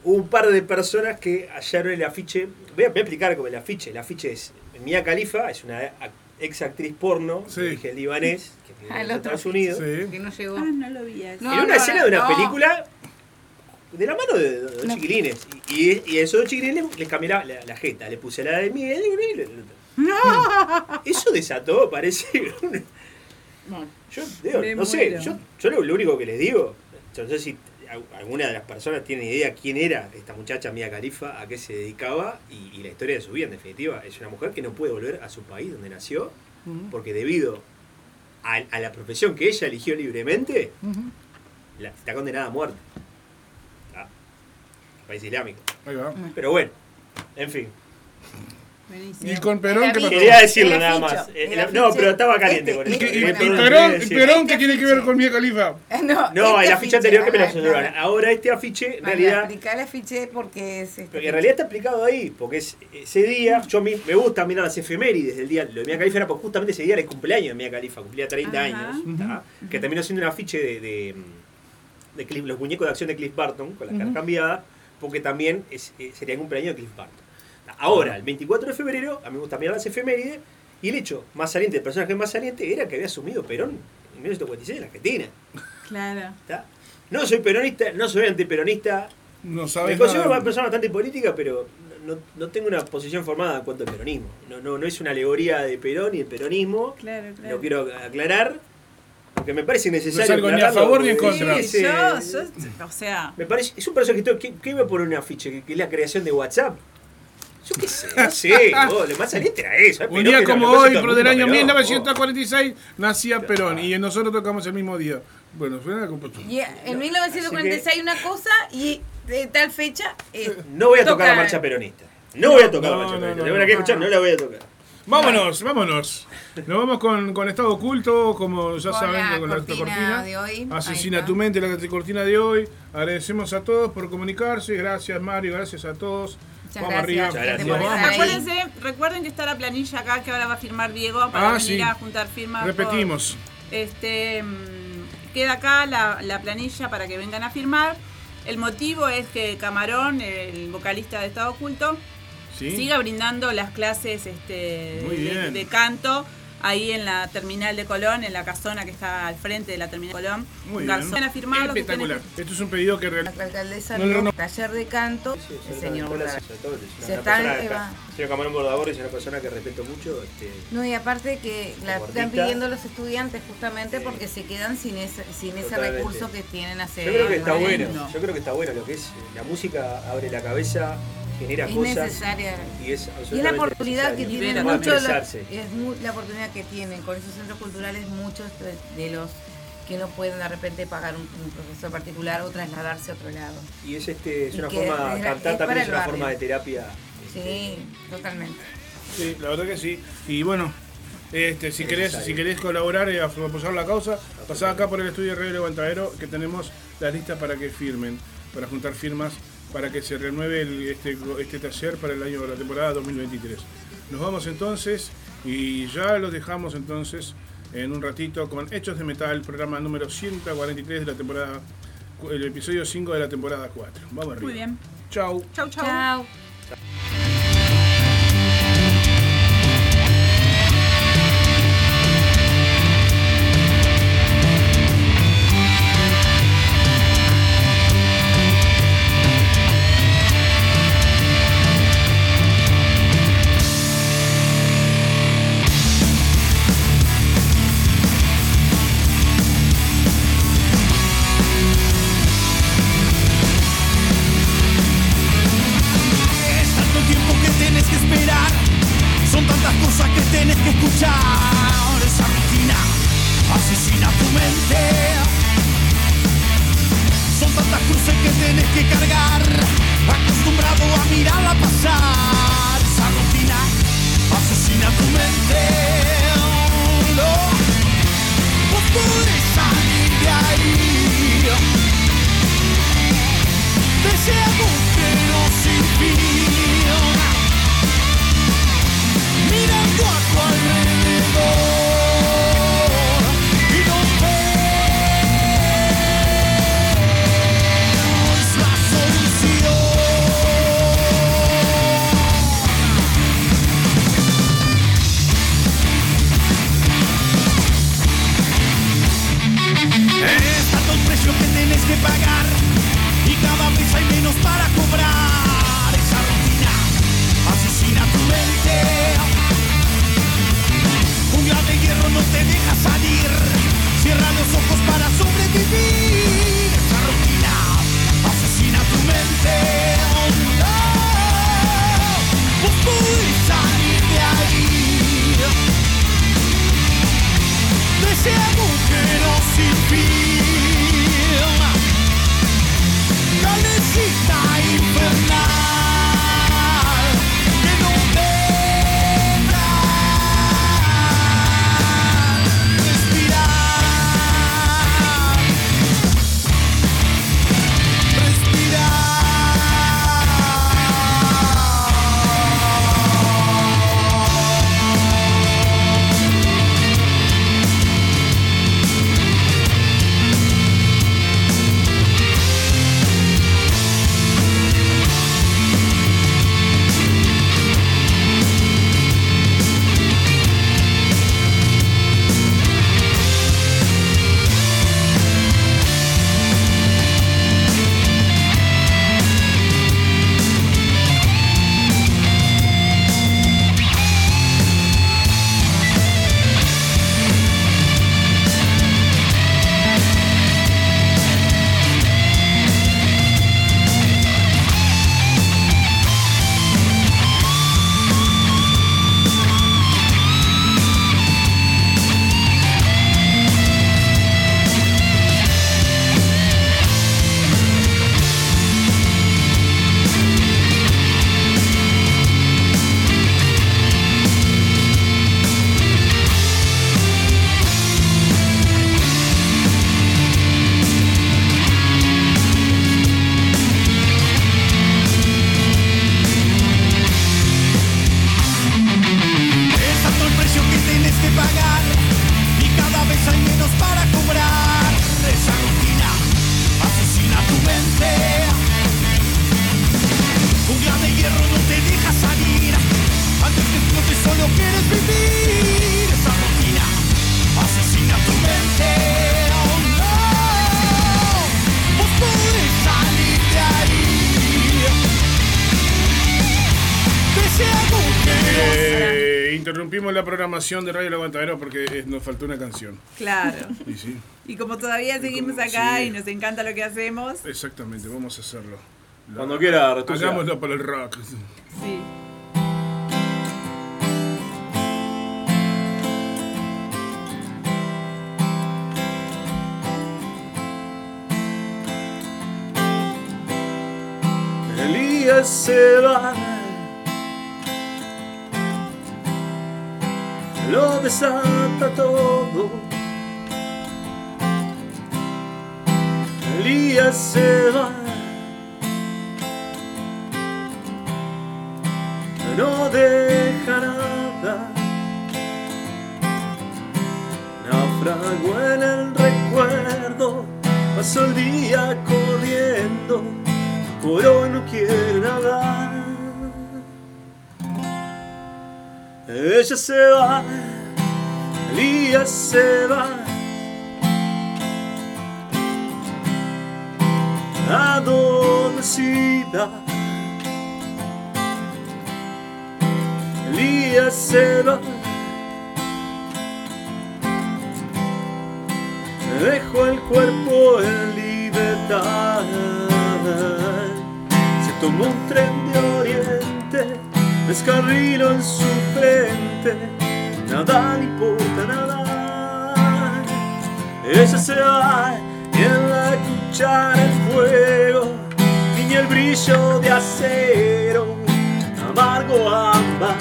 hubo un par de personas que hallaron el afiche. Voy a, voy a explicar cómo el afiche. El afiche es Mia Khalifa, es una ex actriz porno Sí. de origen libanés que vive Ah, en Estados Unidos. Sí. que no llegó. Ah, no lo vi. No, en una no, escena de una no. película de la mano de dos No. chiquilines. Y, a esos dos chiquilines les cambié la, la- la jeta, le puse la de Miguel y le- le- Eso desató, parece. Yo digo, no sé, yo, yo lo, lo único que les digo, yo no sé si alguna de las personas tiene idea quién era esta muchacha Mia Khalifa, a qué se dedicaba y, y la historia de su vida, en definitiva. Es una mujer que no puede volver a su país donde nació, porque debido a, a la profesión que ella eligió libremente, la- está condenada a muerte. Ah, país islámico. Ahí va. Pero bueno, en fin. Buenísimo. Y con Perón, ¿qué pasó? Quería decirlo nada más. Eh, la- no, pero estaba caliente este, con ¿Y, eso. Perón, qué tiene que ver con Mia Khalifa? No, No, este el afiche anterior que me lo ajá, censuraron. claro. Ahora este afiche, en Vale, realidad, aplicar el afiche porque es. este- Pero en realidad está explicado ahí, porque es, ese día, yo mi- me gusta mirar las efemérides del día, lo de Mia Khalifa era porque justamente ese día era el cumpleaños de Mia Khalifa, cumplía 30 Ajá. años, que terminó siendo un afiche de, de, de Cliff- los muñecos de acción de Cliff Barton, con la cara cambiada, porque también es- eh, sería el cumpleaños de Cliff Barton. Ahora, el 24 de febrero, a mí me gusta mirar las efemérides, y el hecho más saliente, el personaje más saliente, era que había asumido Perón en 1946 en Argentina. Claro. ¿tá? No soy peronista, no soy antiperonista, No me sabes considero nada. una persona bastante política, pero no, no tengo una posición formada en cuanto al peronismo. No, no, no es una alegoría de Perón y el peronismo. Claro, claro. Lo quiero aclarar. Porque me parece necesario. salgo ni a favor ni en contra. Yo, yo, o sea, Me parece, es un personaje que, que, que iba por un afiche, que, que es la creación de WhatsApp. Yo qué sé, no sé, vos, lo más saliente era eso. Un día como hoy, pero del año 1900 1946, nacía Perón y nosotros tocamos el mismo día. Bueno, fue una compostura. Y en 1946 una cosa y de tal fecha. eh, No voy a tocar la marcha peronista. No, voy a tocar no, la marcha no, peronista. no, La verdad no. que escuchar, no la voy a tocar. Vámonos, vámonos. Nos vamos con, con Estado Oculto, como ya Con saben, la con la cortina cortina. de hoy. Asesina tu mente, la cortina de hoy. Agradecemos a todos por comunicarse. Gracias, Mario. Gracias a todos. Muchas vamos gracias, arriba. Muchas gracias acuérdense, recuerden que está la planilla acá que ahora va a firmar Diego para Ah, venir sí. a juntar firmas. por- Repetimos. Este mm, queda acá la, la planilla para que vengan a firmar. El motivo es que Camarón, el vocalista de Estado Oculto, Sí. siga brindando las clases este, de canto ahí en la terminal de Colón, en la casona que está al frente de la terminal de Colón. Muy Un bien. garzón a firmar lo que tienen Espectacular. Esto es un pedido que La real- alcaldesa No, no, no, no. taller de canto, el señor. Se está eva- señor Camarón Bordaborri es una persona que respeto mucho. Este, No, y aparte que la están pidiendo los estudiantes justamente porque se quedan sin ese, sin ese recurso que tienen hace yo creo que está bueno. Yo creo que está bueno lo que es. La música abre la cabeza, genera Es cosas. necesaria. Y es, Y es la oportunidad que tienen muchos, de es la oportunidad que tienen con esos centros culturales muchos de- de los que no pueden de repente pagar un, un profesor particular o trasladarse a otro lado. Y es este es Y una forma, es- cantar es también es una barrio. forma de terapia. Sí, totalmente. Sí, la verdad que sí. Y bueno, este, si querés, si querés colaborar y apoyar la causa, pasá acá por el estudio Radio Levantadero que tenemos las listas para que firmen, para juntar firmas, para que se renueve el- este, este taller para el año la temporada 2023. Nos vamos entonces y ya los dejamos entonces en un ratito con Hechos de Metal, programa número 143 de la temporada, el episodio 5 de la temporada 4. Vamos arriba. Muy bien. Chau. Chau, chau. Chao. Programación de Radio El Aguantadero porque nos faltó una canción. Claro. Y sí, Y como todavía seguimos acá Sí. y nos encanta lo que hacemos, exactamente, vamos a hacerlo. Cuando quiera, Retucia. Hagámoslo por el rock. sí. Elías se va. Lo desata todo. Elías se va. No deja nada. Naufragó en el recuerdo. Pasó el día corriendo hoy no quiere nada. Ella se va, Elías se va. Adormecida. Elías se va. Dejó el cuerpo en libertad. Se tomó un tren de oriente, descarriló en su frente. Nada le importa nada. Ella se va y en la cuchara el fuego, y el brillo de acero, amargo ámbar.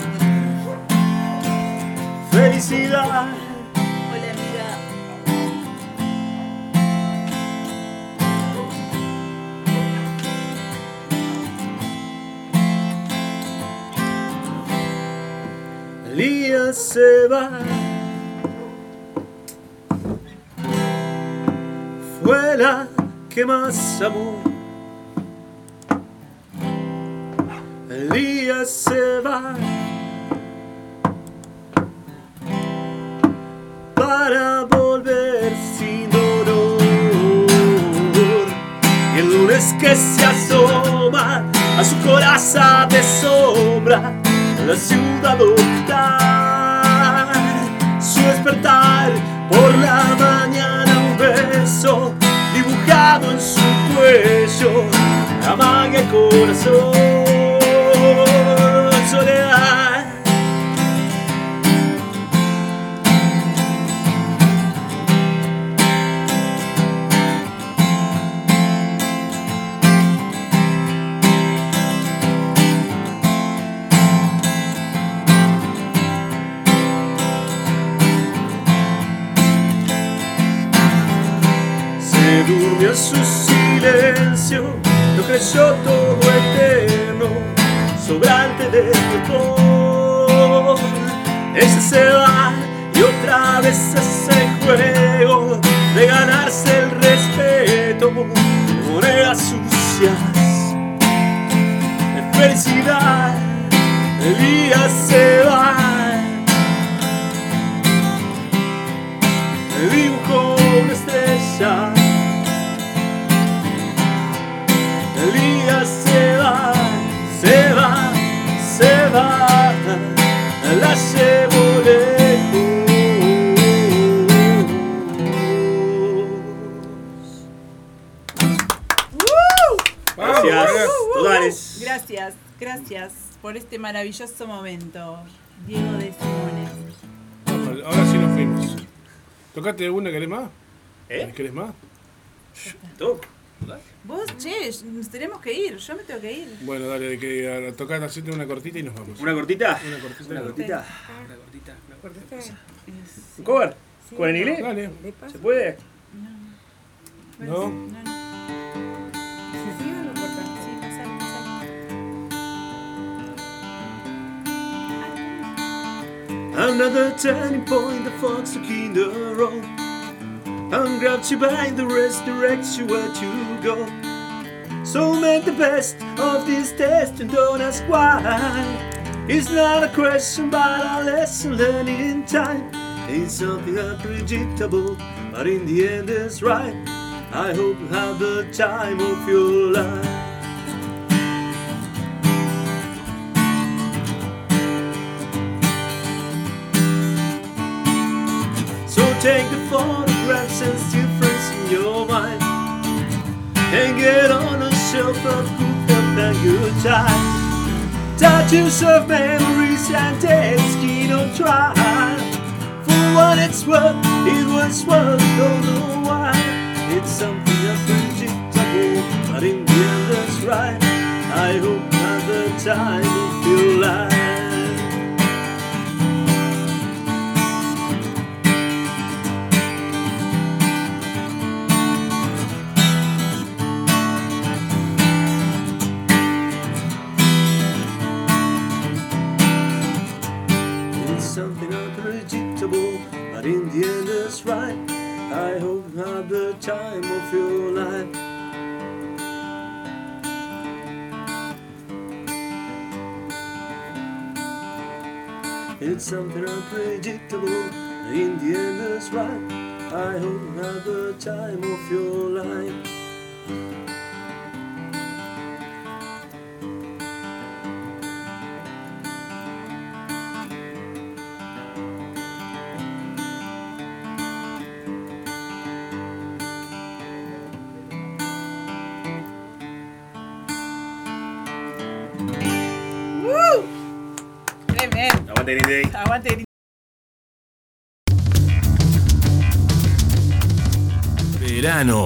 Felicidad. Elías se va. Fue la que más amó. Elías se va. Para volver sin dolor. Y el lunes que se asoma a su coraza de sombra la ciudad su despertar por la mañana un beso dibujado en su cuello amaga el corazón maravilloso momento, Diego de Simone. Ahora sí nos fuimos. ¿Tocaste una? ¿Querés más? ¿Eh? ¿Querés más? Tú. Vos, che, nos tenemos que ir, yo me tengo que ir. Bueno, dale, de que tocar, hacete una cortita y nos vamos. ¿Una cortita? Una cortita. Una cortita. Una cortita. Una cortita. ¿Un cover? Sí. ¿Con el inglés? Dale. ¿Se puede? ¿No? ¿Se Another turning point, the fox took in the road. And grabs you by the wrist, directs you where to go. So make the best of this test and don't ask why. It's not a question, but a lesson learned in time. It's something unpredictable, but in the end it's right. I hope you have the time of your life. Take the photographs and still frames in your mind. Hang it on a shelf of good health and good times. Tattoos of memories and days, keen on try. For what it's worth, it was worth, don't know why. It's something unpredictable, but in the end that's right. I hope another time will feel like. Right. I hope not the time of your life. It's something unpredictable, in the end it's right. I hope not the time of your life. Aguante Green Day. Aguante Green Verano